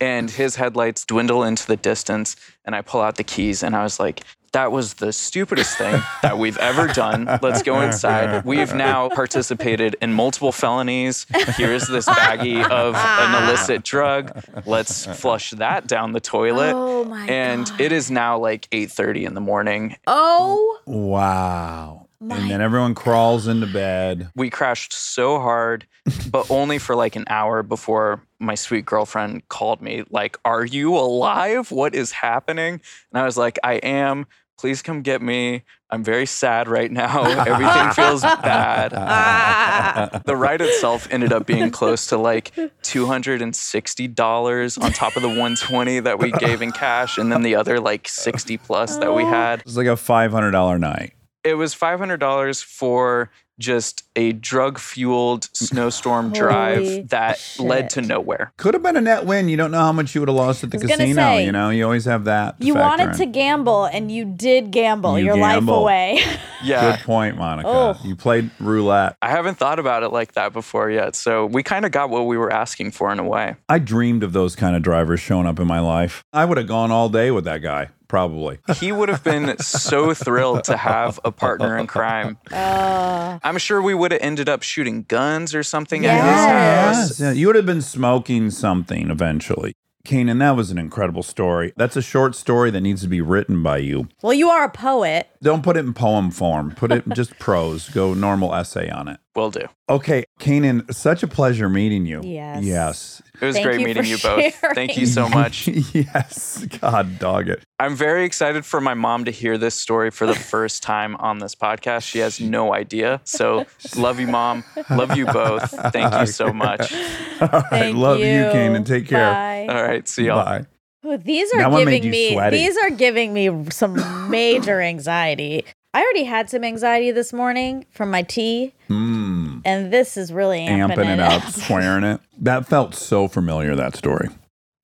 And his headlights dwindle into the distance, and I pull out the keys, and I was like, that was the stupidest thing that we've ever done. Let's go inside. We've now participated in multiple felonies. Here's this baggie of an illicit drug. Let's flush that down the toilet. Oh my and God. it is now like 8:30 in the morning. Oh, Wow. My- and then everyone crawls into bed. we crashed so hard, but only for like an hour before my sweet girlfriend called me, like, Are you alive? What is happening? And I was like, I am. Please come get me. I'm very sad right now. Everything feels bad. The ride itself ended up being close to like $260 on top of the 120 that we gave in cash and then the other like 60 plus that we had. It was like a $500 night. It was $500 for just a drug fueled snowstorm drive that led to shit. nowhere. Could have been a net win. You don't know how much you would have lost at the I was gonna casino. say, you know, you always have that. you wanted in. to gamble and you did gamble You your life away. Yeah. Good point, Monica. Oh. You played roulette. I haven't thought about it like that before yet. So we kind of got what we were asking for in a way. I dreamed of those kind of drivers showing up in my life. I would have gone all day with that guy, probably. He would have been so thrilled to have a partner in crime. Uh, I'm sure we would have ended up shooting guns or something Yes. at his house. Yeah, you would have been smoking something eventually. Kanan, that was an incredible story. That's a short story that needs to be written by you. well, you are a poet. Don't put it in poem form. Put it in just prose. Go normal essay on it. Will do. Okay, Kanan, such a pleasure meeting you. Yes. Yes. It was Thank great you meeting for you both. Thank you so much. yes. God dog it. I'm very excited for my mom to hear this story for the first time on this podcast. She has no idea. So, love you, mom. Love you both. Thank you so much. All right. Thank Love you, you. Kanan. Take care. Bye. All right. See y'all. Bye. Ooh, these are one giving me sweaty. these are giving me some major anxiety. I already had some anxiety this morning from my tea, Mm. and this is really amping, Amping it up, swearing it. That felt so familiar, that story.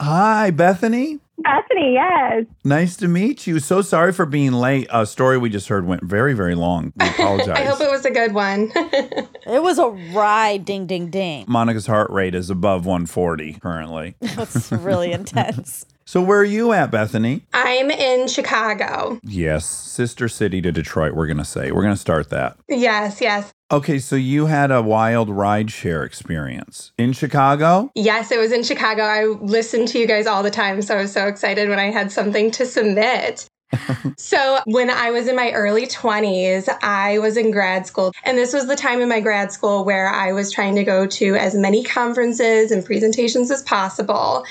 Hi, Bethany. Bethany, yes. Nice to meet you. So sorry for being late. A story we just heard went very, very long. We apologize. I hope it was a good one. It was a ride, ding, ding, ding. Monica's heart rate is above 140 currently. That's really intense. So where are you at, Bethany? I'm in Chicago. Yes, sister city to Detroit, we're going to say. We're going to start that. Yes, yes. Okay, so you had a wild ride share experience in Chicago? Yes, it was in Chicago. I listen to you guys all the time, so I was so excited when I had something to submit. so, when I was in my early 20s, I was in grad school. And this was the time in my grad school where I was trying to go to as many conferences and presentations as possible.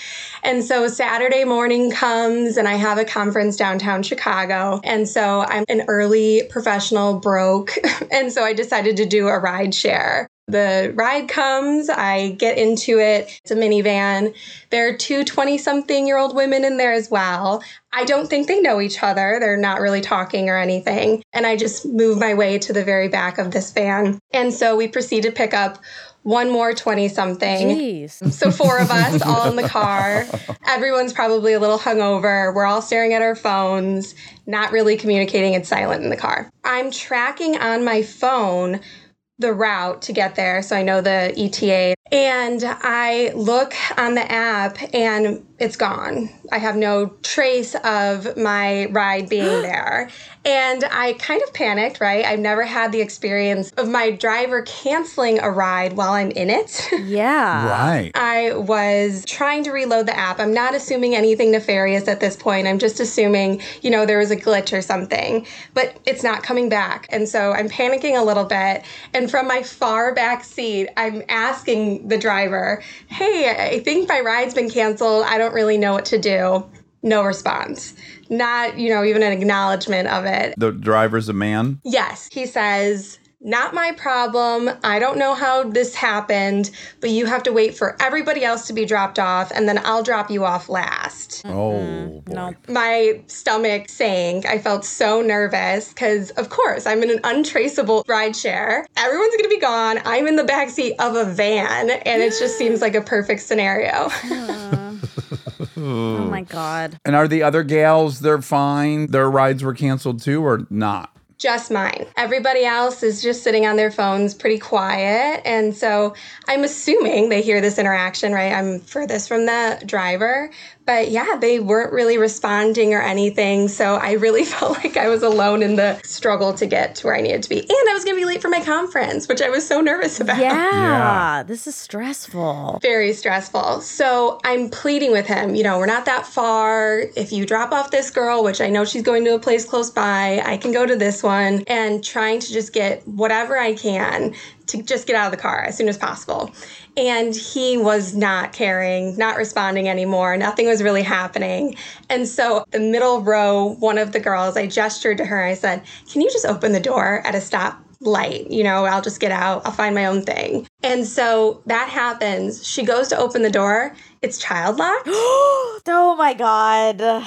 And so, Saturday morning comes, and I have a conference downtown Chicago. And so, I'm an early professional broke. and so, I decided to do a ride share. The ride comes, I get into it. It's a minivan. There are two 20 something year old women in there as well. I don't think they know each other. They're not really talking or anything. And I just move my way to the very back of this van. And so we proceed to pick up one more 20 something. Jeez. So four of us all in the car. Everyone's probably a little hungover. We're all staring at our phones, not really communicating. It's silent in the car. I'm tracking on my phone the route to get there, so I know the ETA. And I look on the app and it's gone. I have no trace of my ride being there. And I kind of panicked, right? I've never had the experience of my driver canceling a ride while I'm in it. Yeah. Right. I was trying to reload the app. I'm not assuming anything nefarious at this point. I'm just assuming, you know, there was a glitch or something, but it's not coming back. And so I'm panicking a little bit. And from my far back seat, I'm asking the driver, Hey, I think my ride's been canceled. I don't really know what to do. No response. Not, you know, even an acknowledgement of it. The driver's a man? Yes, he says, not my problem. I don't know how this happened, but you have to wait for everybody else to be dropped off, and then I'll drop you off last. Mm-hmm. Oh, boy. No. My stomach sank. I felt so nervous because, of course, I'm in an untraceable ride share. Everyone's going to be gone. I'm in the backseat of a van, and it just seems like a perfect scenario. Oh my god. And are the other gals, they're fine? Their rides were canceled too, or not? just mine. Everybody else is just sitting on their phones pretty quiet. And so I'm assuming they hear this interaction, right? I'm furthest from the driver. But yeah, they weren't really responding or anything. So I really felt like I was alone in the struggle to get to where I needed to be. And I was going to be late for my conference, which I was so nervous about. Yeah, Yeah. this is stressful. Very stressful. So I'm pleading with him, you know, we're not that far. If you drop off this girl, which I know she's going to a place close by, I can go to this one and trying to just get whatever I can to just get out of the car as soon as possible. And he was not caring, not responding anymore. Nothing was really happening. And so, the middle row, one of the girls, I gestured to her. I said, Can you just open the door at a stop light? You know, I'll just get out, I'll find my own thing. And so that happens. She goes to open the door, it's child locked. oh my god.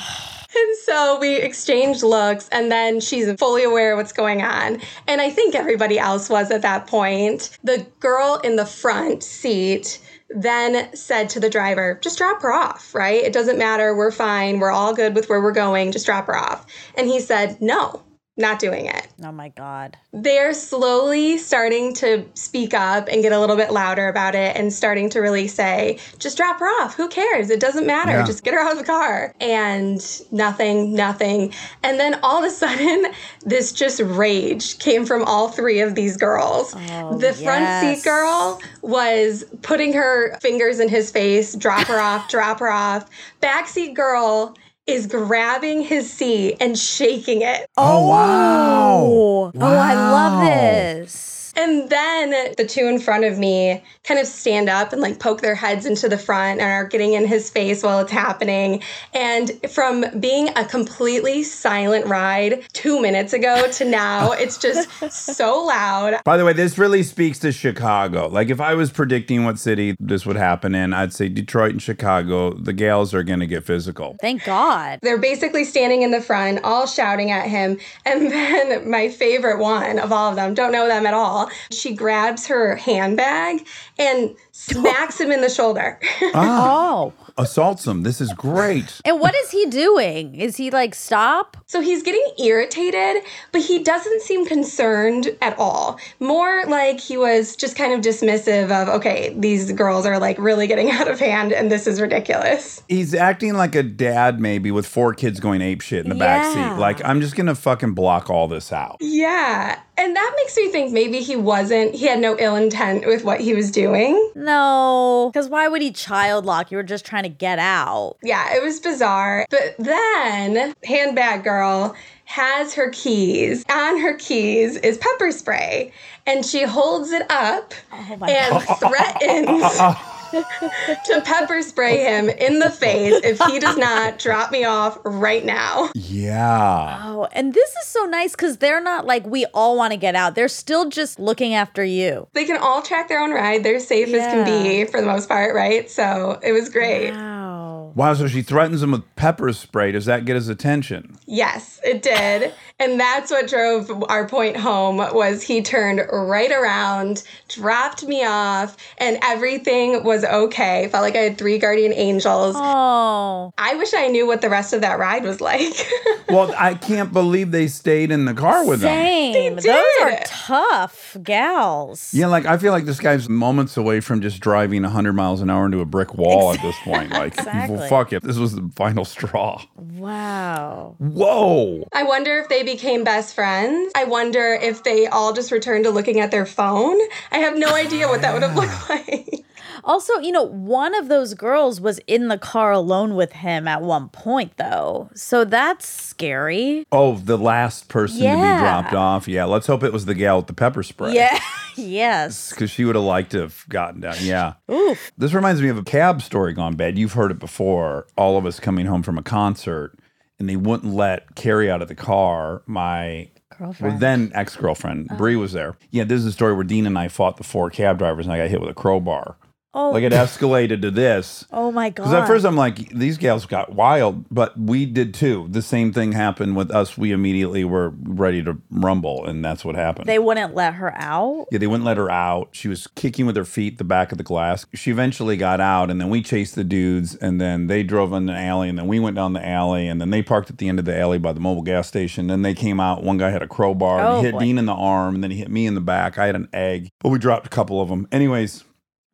And so we exchanged looks, and then she's fully aware of what's going on. And I think everybody else was at that point. The girl in the front seat then said to the driver, just drop her off, right? It doesn't matter. We're fine. We're all good with where we're going. Just drop her off. And he said, no, not doing it. Oh my god. They're slowly starting to speak up and get a little bit louder about it and starting to really say, just drop her off. Who cares? It doesn't matter. Yeah. Just get her out of the car. And nothing, nothing. And then all of a sudden, this just rage came from all three of these girls. Oh, the front yes. seat girl was putting her fingers in his face, drop her off, drop her off. Backseat girl is grabbing his seat and shaking it. Oh, wow. Oh, oh, I love this. And then the two in front of me kind of stand up and like poke their heads into the front and are getting in his face while it's happening. And from being a completely silent ride two minutes ago to now, it's just so loud. By the way, this really speaks to Chicago. Like, if I was predicting what city this would happen in, I'd say Detroit and Chicago. The gals are going to get physical. Thank God. They're basically standing in the front, all shouting at him. And then my favorite one of all of them, don't know them at all, she grabs her handbag and smacks him in the shoulder. Ah, Oh. assaults him. This is great. And what is he doing? Is he like stop? So he's getting irritated, but he doesn't seem concerned at all. More like he was just kind of dismissive of, okay, these girls are like really getting out of hand and this is ridiculous. He's acting like a dad, maybe, with four kids going ape shit in the back Yeah. seat. Like, I'm just going to fucking block all this out. Yeah. And that makes me think maybe he wasn't, he had no ill intent with what he was doing. No. No, because why would he child lock? You were just trying to get out. Yeah, it was bizarre. But then, handbag girl has her keys. On her keys is pepper spray, and she holds it up Oh my and threatens to pepper spray him in the face if he does not drop me off right now. Yeah. Oh, and this is so nice because they're not like we all want to get out. They're still just looking after you. They can all track their own ride. They're safe as can be for the most part, right? So it was great. Wow. Wow. So she threatens him with pepper spray. Does that get his attention? Yes, it did. And that's what drove our point home was he turned right around, dropped me off, and everything was okay. Felt like I had three guardian angels. Oh. I wish I knew what the rest of that ride was like. Well, I can't believe they stayed in the car with him. Same. They Those are tough gals. Yeah, like I feel like this guy's moments away from just driving 100 miles an hour into a brick wall at this point. Like, Exactly. well, fuck it. This was the final straw. Wow. Whoa. I wonder if they became best friends. I wonder if they all just returned to looking at their phone. I have no idea what that would have looked like. Also, you know, one of those girls was in the car alone with him at one point, though. So that's scary. Oh, the last person to be dropped off. Yeah, let's hope it was the gal with the pepper spray. Yeah. yes. Because she would have liked to have gotten down. Yeah. Oof. This reminds me of a cab story gone bad. You've heard it before. All of us coming home from a concert, and they wouldn't let Carrie out of the car. My Girlfriend. Well, then ex girlfriend Bree uh-huh. was there. Yeah, this is a story where Dean and I fought the four cab drivers, and I got hit with a crowbar. Oh, Like it escalated to this. oh my god. Because at first I'm like, these gals got wild, but we did too. The same thing happened with us. We immediately were ready to rumble, and that's what happened. they wouldn't let her out. yeah, they wouldn't let her out. She was kicking with her feet the back of the glass. She eventually got out, and then we chased the dudes, and then they drove in the alley, and then we went down the alley, and then they parked at the end of the alley by the Mobil gas station. Then they came out. One guy had a crowbar, Oh, he hit boy. Dean in the arm, and then he hit me in the back. I had an egg, but we dropped a couple of them. Anyways,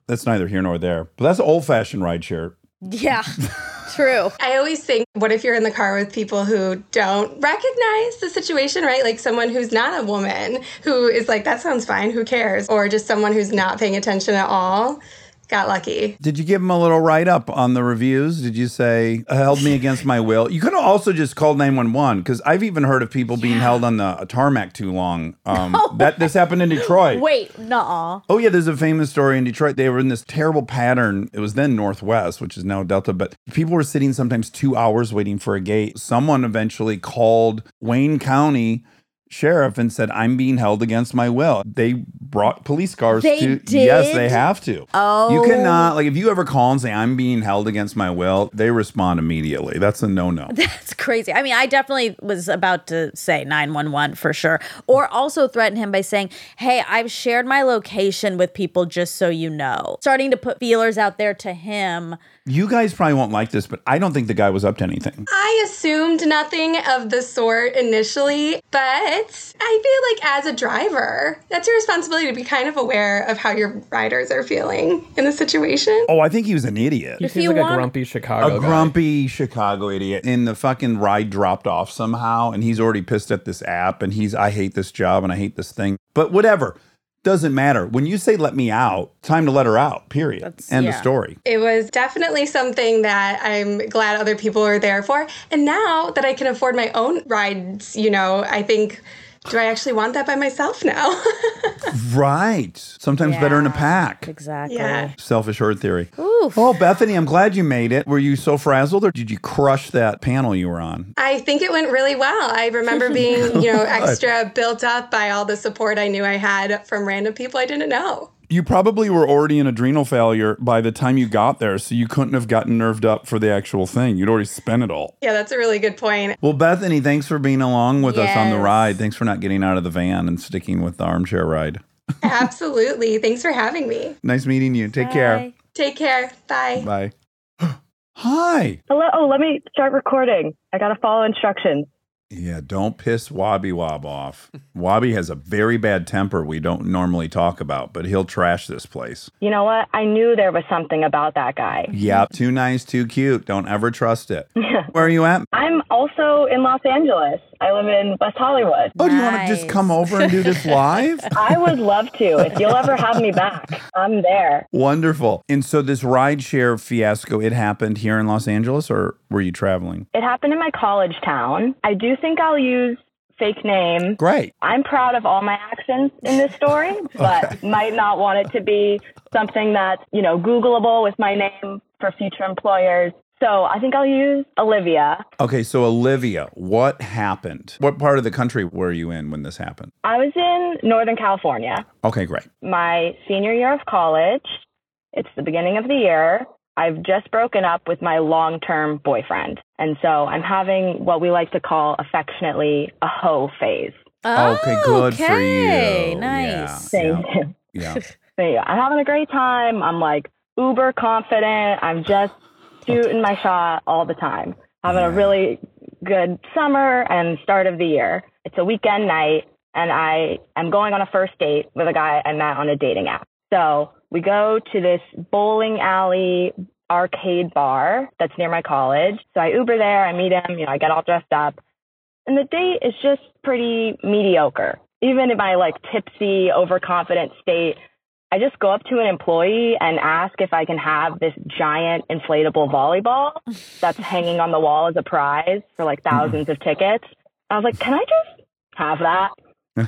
that's neither here nor there. But that's old fashioned ride share. Yeah, true. I always think, what if you're in the car with people who don't recognize the situation, right? Like someone who's not a woman who is like, that sounds fine, who cares? Or just someone who's not paying attention at all. Got lucky. Did you give him a little write up on the reviews? Did you say held me against my will? You could have also just called nine one one because I've even heard of people being held on the tarmac too long. Um, That this happened in Detroit. Wait, nuh Oh yeah, there's a famous story in Detroit. They were in this terrible pattern. It was then Northwest, which is now Delta, but people were sitting sometimes two hours waiting for a gate. Someone eventually called Wayne County sheriff and said, "I'm being held against my will." They brought police cars They to. Yes, they have to. Oh. you cannot like if you ever call and say, "I'm being held against my will," they respond immediately. That's a no-no. That's crazy. I mean, I definitely was about to say 911 for sure. Or also threaten him by saying, Hey, I've shared my location with people just so you know. Starting to put feelers out there to him. you guys probably won't like this, but I don't think the guy was up to anything. I assumed nothing of the sort initially, but I feel like as a driver, that's your responsibility to be kind of aware of how your riders are feeling in the situation. Oh, I think he was an idiot. He If seems you like want- a grumpy Chicago a guy. grumpy Chicago idiot. And the fucking ride dropped off somehow, and he's already pissed at this app, and he's I hate this job and I hate this thing. But whatever, doesn't matter. When you say let me out, time to let her out. Period. That's- End yeah. of story. It was definitely something that I'm glad other people are there for. And now that I can afford my own rides, you know, I think, do I actually want that by myself now? Right. Sometimes better in a pack. Exactly. Yeah. Selfish herd theory. Oof. Oh, Bethany, I'm glad you made it. Were you so frazzled, or did you crush that panel you were on? I think it went really well. I remember being, you know, extra built up by all the support I knew I had from random people I didn't know. You probably were already in adrenal failure by the time you got there, so you couldn't have gotten nerved up for the actual thing. You'd already spent it all. Yeah, that's a really good point. Well, Bethany, thanks for being along with us on the ride. Thanks for not getting out of the van and sticking with the armchair ride. Absolutely. Thanks for having me. Nice meeting you. Take care. Take care. Bye. Bye. Hi. Hello. Oh, let me start recording. I got to follow instructions. Yeah, don't piss Wobby Wob off. Wobby has a very bad temper we don't normally talk about, but he'll trash this place. You know what? I knew there was something about that guy. Yep, too nice, too cute. Don't ever trust it. Where are you at? I'm also in Los Angeles. I live in West Hollywood. Oh, do you want to just come over and do this live? I would love to. If you'll ever have me back, I'm there. Wonderful. And so this rideshare fiasco, it happened here in Los Angeles or were you traveling? It happened in my college town. I do think I'll use fake name. Great. I'm proud of all my actions in this story, but might not want it to be something that's, you know, Googleable with my name for future employers. So I think I'll use Olivia. Okay, so Olivia, what happened? What part of the country were you in when this happened? I was in Northern California. Okay, great. my senior year of college. It's the beginning of the year. I've just broken up with my long term boyfriend. And so I'm having what we like to call affectionately a hoe phase. okay, oh, good for you. Nice. Yeah. Thank you. Yeah. So, yeah, I'm having a great time. I'm like uber confident. I'm just shooting my shot all the time. Having a really good summer and start of the year. It's a weekend night, and I am going on a first date with a guy I met on a dating app. So we go to this bowling alley arcade bar that's near my college. So I Uber there, I meet him, you know, I get all dressed up. And the date is just pretty mediocre. Even in my like tipsy, overconfident state, I just go up to an employee and ask if I can have this giant inflatable volleyball that's hanging on the wall as a prize for like thousands of tickets. I was like, can I just have that?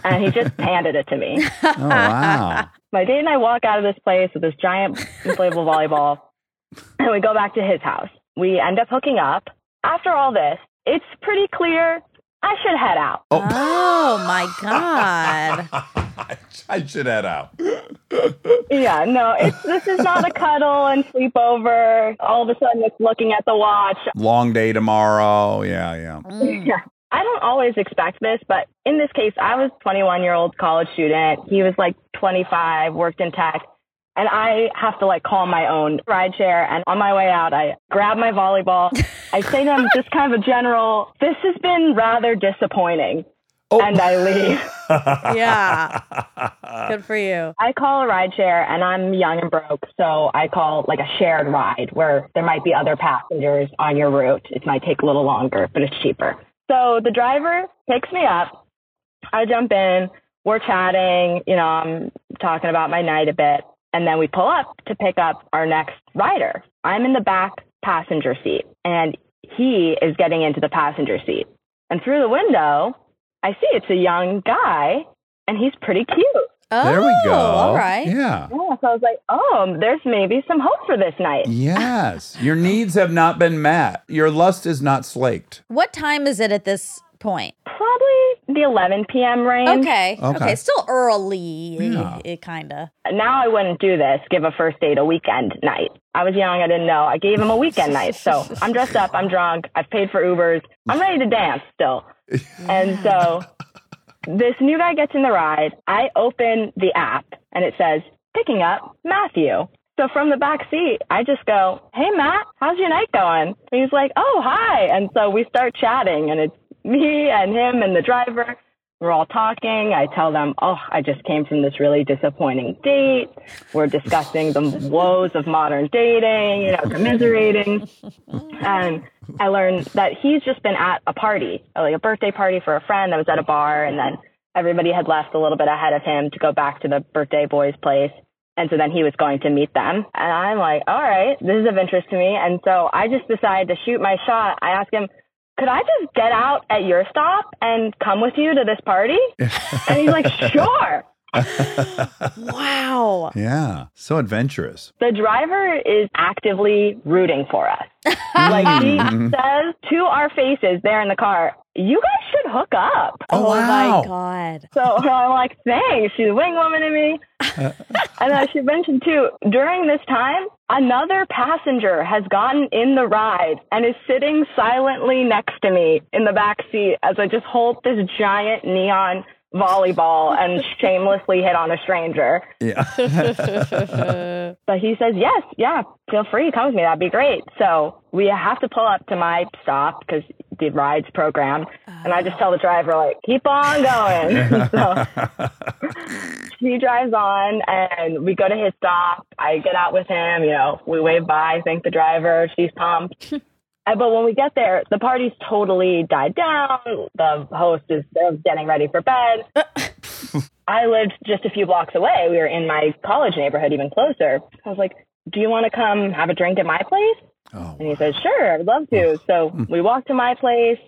And he just handed it to me. Oh, wow. My date and I walk out of this place with this giant inflatable volleyball, and we go back to his house. We end up hooking up. After all this, it's pretty clear I should head out. Oh, oh my God. I should head out. Yeah, no, it's, this is not a cuddle and sleepover. All of a sudden, it's looking at the watch. Long day tomorrow. Yeah, yeah. Mm. Yeah. I don't always expect this, but in this case, I was 21 year old college student. He was like 25, worked in tech. And I have to like call my own ride share. And on my way out, I grab my volleyball. I say to him, just kind of a general, this has been rather disappointing. Oh. And I leave. Yeah. Good for you. I call a ride share and I'm young and broke. So I call like a shared ride where there might be other passengers on your route. It might take a little longer, but it's cheaper. So the driver picks me up. I jump in. We're chatting. You know, I'm talking about my night a bit. And then we pull up to pick up our next rider. I'm in the back passenger seat and he is getting into the passenger seat. And through the window, I see it's a young guy and he's pretty cute. Oh, there we go. Oh, all right. Yeah. Yeah, so I was like, oh, there's maybe some hope for this night. Yes. Your needs have not been met. Your lust is not slaked. What time is it at this point? Probably the 11 p.m. range. Okay. Okay. Okay. Still early. Yeah. It, kind of. Now I wouldn't do this, give a first date a weekend night. I was young, I didn't know. I gave him a weekend night. So I'm dressed up, I'm drunk, I've paid for Ubers, I'm ready to dance still. And so this new guy gets in the ride. I open the app and it says, picking up Matthew. So from the back seat, I just go, Hey, Matt, how's your night going? And he's like, Oh, hi. And so we start chatting, and it's me and him and the driver. We're all talking. I tell them, Oh, I just came from this really disappointing date. We're discussing the woes of modern dating, you know, commiserating. And I learned that he's just been at a party, like a birthday party for a friend that was at a bar. And then everybody had left a little bit ahead of him to go back to the birthday boy's place. And so then he was going to meet them. And I'm like, all right, this is of interest to me. And so I just decided to shoot my shot. I asked him, could I just get out at your stop and come with you to this party? and he's like, sure. Wow. Yeah. So adventurous. The driver is actively rooting for us. like he mm-hmm. says to our faces there in the car, you guys should hook up. Oh, oh wow. my God. So I'm like, thanks. She's a wing woman to me. Uh. and then she mentioned too, during this time, another passenger has gotten in the ride and is sitting silently next to me in the back seat as I just hold this giant neon volleyball and shamelessly hit on a stranger. Yeah. But he says, yes, yeah, feel free, come with me. That'd be great. So we have to pull up to my stop because the ride's programmed. And I just tell the driver, like, keep on going. so he drives on and we go to his stop. I get out with him, you know, we wave bye, thank the driver. She's pumped. Uh, But when we get there, the party's totally died down. The host is getting ready for bed. I lived just a few blocks away. We were in my college neighborhood, even closer. I was like, Do you want to come have a drink at my place? Oh, And he says, Sure, I'd love to. So we walk to my place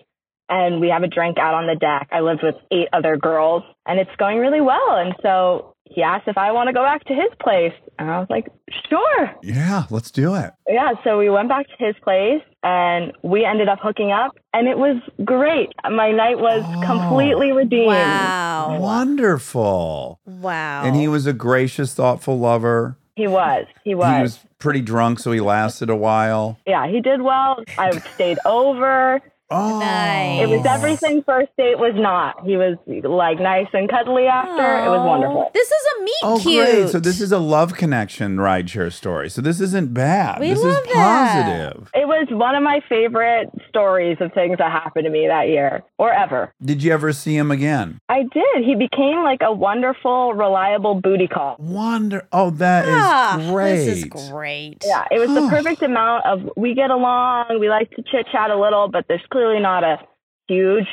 and we have a drink out on the deck. I lived with eight other girls and it's going really well. And so he asked if I want to go back to his place. And I was like, Sure. yeah. Let's do it. Yeah, so we went back to his place and we ended up hooking up and it was great. My night was Oh. completely redeemed. Wow. Wonderful. Wow. And he was a gracious, thoughtful lover. He was. He was. He was pretty drunk, so he lasted a while. yeah, he did well. I stayed over. Oh, Nice. It was everything first date was not. He was like nice and cuddly after. It was wonderful. This is a meet Oh, cute. great. So this is a love connection rideshare story. So this isn't bad. We this love is that. positive. It was one of my favorite stories of things that happened to me that year or ever. Did you ever see him again? I did. He became like a wonderful, reliable booty call. Wonder. Oh, that is Ah, great. This is great. Yeah, it was the perfect amount of we get along, we like to chit chat a little, but there's clearly not a huge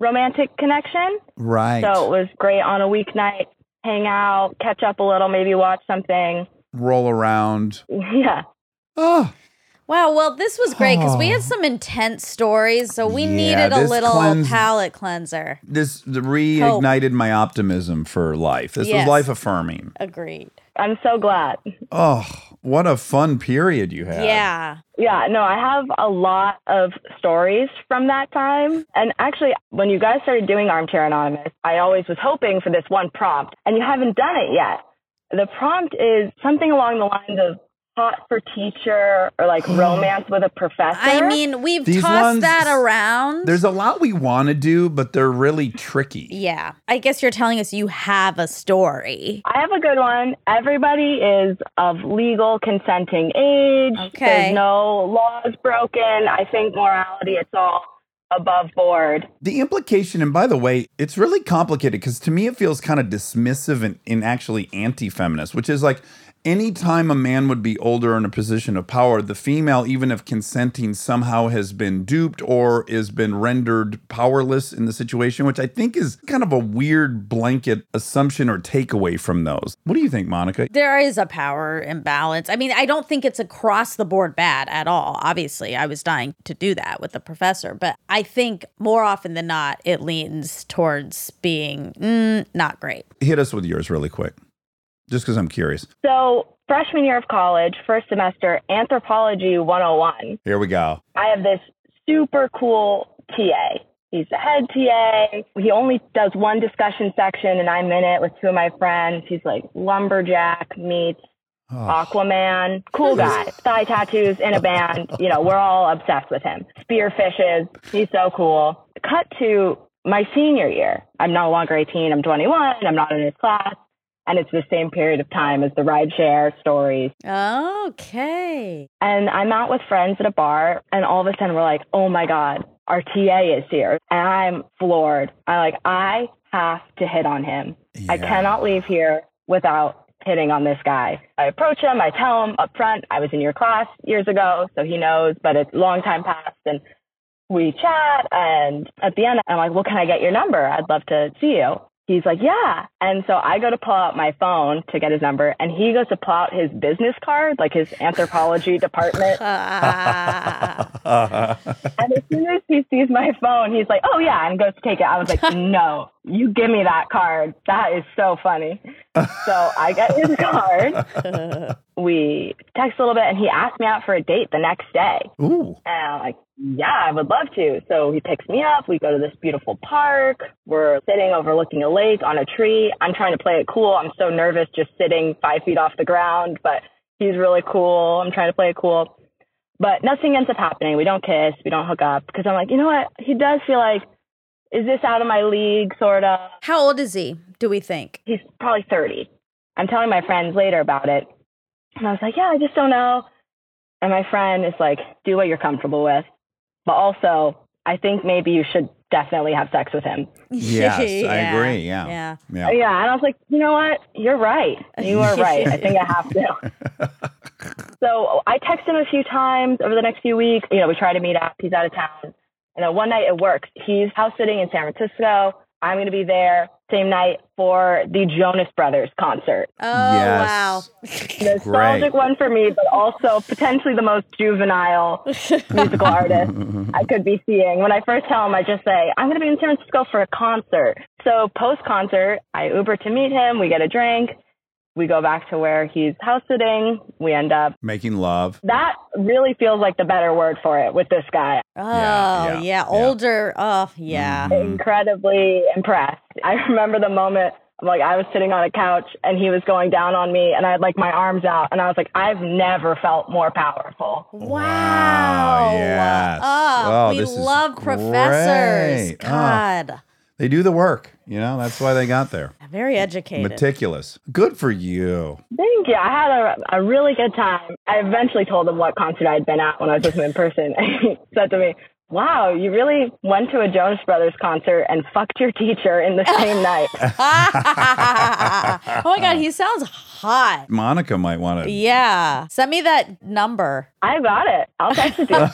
romantic connection. Right. So it was great on a weeknight, hang out, catch up a little, maybe watch something. Roll around. Yeah. Oh, Wow. Well, this was great because we Oh. had some intense stories, so we Yeah, needed a little cleanse- palate cleanser. this reignited my optimism for life. This Yes. was life affirming. Agreed. I'm so glad. Oh, what a fun period you had. Yeah. Yeah, no, I have a lot of stories from that time. And actually, when you guys started doing Armchair Anonymous, I always was hoping for this one prompt, and you haven't done it yet. The prompt is something along the lines of hot for teacher or like romance with a professor. I mean, we've These tossed ones- that around. There's a lot we want to do, but they're really tricky. yeah. I guess you're telling us you have a story. I have a good one. Everybody is of legal consenting age. Okay. There's no laws broken. I think morality, it's all above board. The implication, and by the way, it's really complicated because to me it feels kind of dismissive and, and actually anti feminist, which is like anytime a man would be older in a position of power, the female, even if consenting, somehow has been duped or has been rendered powerless in the situation, which I think is kind of a weird blanket assumption or takeaway from those. What do you think, Monica? There is a power imbalance. I mean, I don't think it's across the board bad at all. Obviously, I was dying to do that with the professor, but I think more often than not, it leans towards being mm, not great. Hit us with yours really quick, just because I'm curious. So, freshman year of college, first semester, Anthropology 101. Here we go. I have this super cool TA. He's the head TA. He only does one discussion section, and I'm in it with two of my friends. He's like lumberjack meets Oh, Aquaman. Cool guy. Thigh tattoos in a band. You know, we're all obsessed with him. Spear fishes. He's so cool. Cut to my senior year. I'm no longer 18. I'm 21. I'm not in his class. And it's the same period of time as the rideshare stories. Okay. And I'm out with friends at a bar, and all of a sudden we're like, oh my God, our TA is here. And I'm floored. I like, I have to hit on him. I cannot leave here without hitting on this guy. I approach him, I tell him up front, I was in your class years ago, so he knows, but it's a long time past. And we chat, and at the end, I'm like, well, can I get your number? I'd love to see you. He's like, yeah. And so I go to pull out my phone to get his number, and he goes to pull out his business card, like his anthropology department. And as soon as he sees my phone, he's like, oh, yeah, and goes to take it. I was like, no, you give me that card. That is so funny. So I get his card. We text a little bit, and he asked me out for a date the next day. Ooh. And I'm like, yeah, I would love to. So he picks me up. We go to this beautiful park. We're sitting overlooking a lake on a tree. I'm trying to play it cool. I'm so nervous just sitting five feet off the ground, but he's really cool. I'm trying to play it cool. But nothing ends up happening. We don't kiss. We don't hook up because I'm like, you know what? He does feel like, is this out of my league, sort of? How old is he, do we think? He's probably 30. I'm telling my friends later about it. And I was like, yeah, I just don't know. And my friend is like, do what you're comfortable with. But also, I think maybe you should definitely have sex with him. Yes, I agree. Yeah. Yeah. Yeah. Oh, yeah. And I was like, you know what? You're right. You are right. I think I have to. so I text him a few times over the next few weeks. You know, we try to meet up. He's out of town. And then one night it works. He's house sitting in San Francisco. I'm going to be there same night for the Jonas Brothers concert. Oh, Yes. wow. Nostalgic one for me, but also potentially the most juvenile musical artist I could be seeing. When I first tell him, I just say, I'm going to be in San Francisco for a concert. So post concert, I Uber to meet him. We get a drink. We go back to where he's house sitting. We end up. Making love. That really feels like the better word for it with this guy. Oh, Yeah, yeah. yeah, yeah. Older. Oh, yeah. Mhm. Incredibly impressed. I remember the moment. Like I was sitting on a couch and he was going down on me and I had like my arms out and I was like, I've never felt more powerful. Wow. yes. Oh, Oh, we this is love professors. great. Oh. God. They do the work. You know, that's why they got there. Very educated. Meticulous. Good for you. Thank you. I had a, a really good time. I eventually told him what concert I'd been at when I was with him in person. And he said to me, Wow, you really went to a Jonas Brothers concert and fucked your teacher in the same night. oh my God. He sounds hot. Monica might want to. Yeah. Send me that number. I got it. I'll text it to you.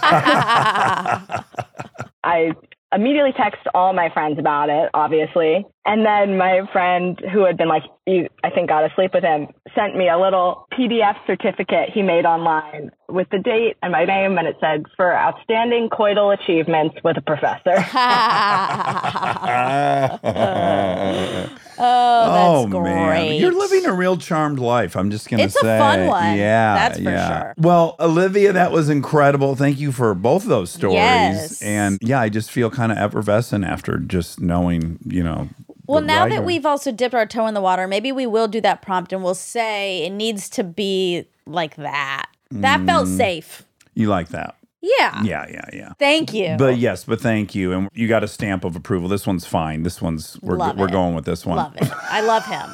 I immediately text all my friends about it, obviously. And then my friend who had been like, you, I think got to sleep with him, sent me a little PDF certificate he made online with the date and my name. And it said, for outstanding coital achievements with a professor. Oh, that's oh, man, great. you're living a real charmed life. I'm just gonna It's a say, fun one. Yeah, That's for yeah. sure. Well, Olivia, that was incredible. Thank you for both those stories. Yes. And yeah, I just feel kind of effervescent after just knowing, you know. Well, now that we've also dipped our toe in the water, maybe we will do that prompt and we'll say it needs to be like that. That felt Mm. safe. you like that, Yeah. yeah, yeah, yeah. Thank you. But yes, but thank you, and you got a stamp of approval. This one's fine. This one's we're Love we're it. going with this one. Love it. I love him.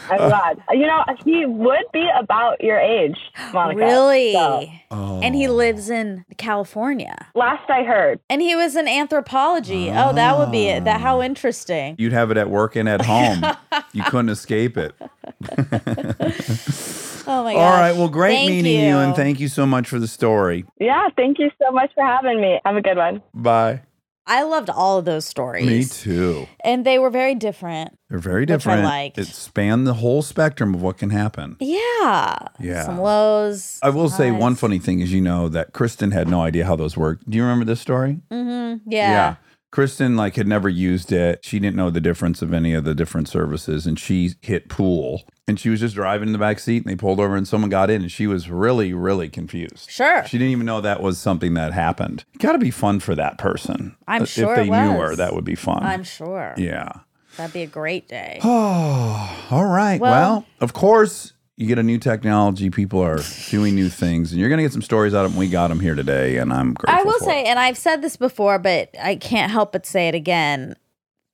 I'm glad. You know, he would be about your age, Monica. really? So, And he lives in California. last I heard. And he was in anthropology. Oh, that would be it. That Ah. how interesting. You'd have it at work and at home. you couldn't escape it. Oh my gosh. All right. Well, great Thank meeting you. and thank you so much for the story. Yeah, thank you so much for having me. Have a good one. Bye. I loved all of those stories. Me too. And they were very different. They're very Which I different. liked. It spanned the whole spectrum of what can happen. Yeah. Yeah. Some lows. I will say one funny thing is, you know, that Kristen had no idea how those worked. Do you remember this story? Mm-hmm. Yeah. Yeah. Kristen like had never used it. She didn't know the difference of any of the different services, and she hit pool. And she was just driving in the back seat, and they pulled over, and someone got in, and she was really, really confused. Sure. She didn't even know that was something that happened. Got to be fun for that person. I'm uh, sure If they knew her, that would be fun. I'm sure. yeah. That'd be a great day. Oh, all right. Well, Well- of course, you get a new technology. People are doing new things, and you're going to get some stories out of them. We got them here today, and I'm grateful. I will say, it. and I've said this before, but I can't help but say it again.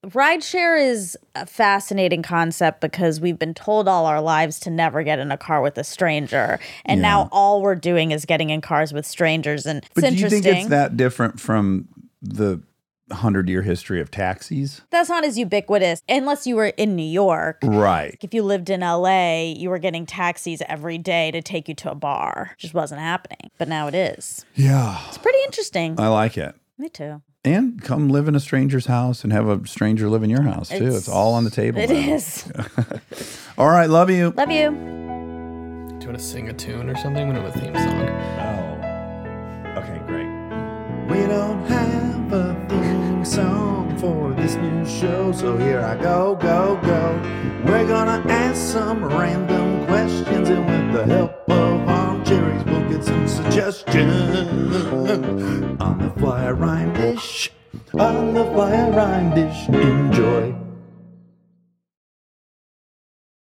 Rideshare is a fascinating concept because we've been told all our lives to never get in a car with a stranger. And Yeah. now all we're doing is getting in cars with strangers. And it's But do you think it's that different from the hundred year history of taxis? That's not as ubiquitous unless you were in New York. Right. If you lived in LA, you were getting taxis every day to take you to a bar. Just wasn't happening. But now it is. Yeah. It's pretty interesting. I like it. Me too. And come live in a stranger's house and have a stranger live in your house too. It's, all on the table. It now. is. All right. Love you. Love you. Do you want to sing a tune or something? We don't have a theme song. Oh. Okay, great. We don't have a theme song for this new show, so here I go, go, go. We're gonna ask some random questions, and with the help of our cherries, we'll get some suggestions. On the fly rhyme dish, on the fly rhyme dish, enjoy.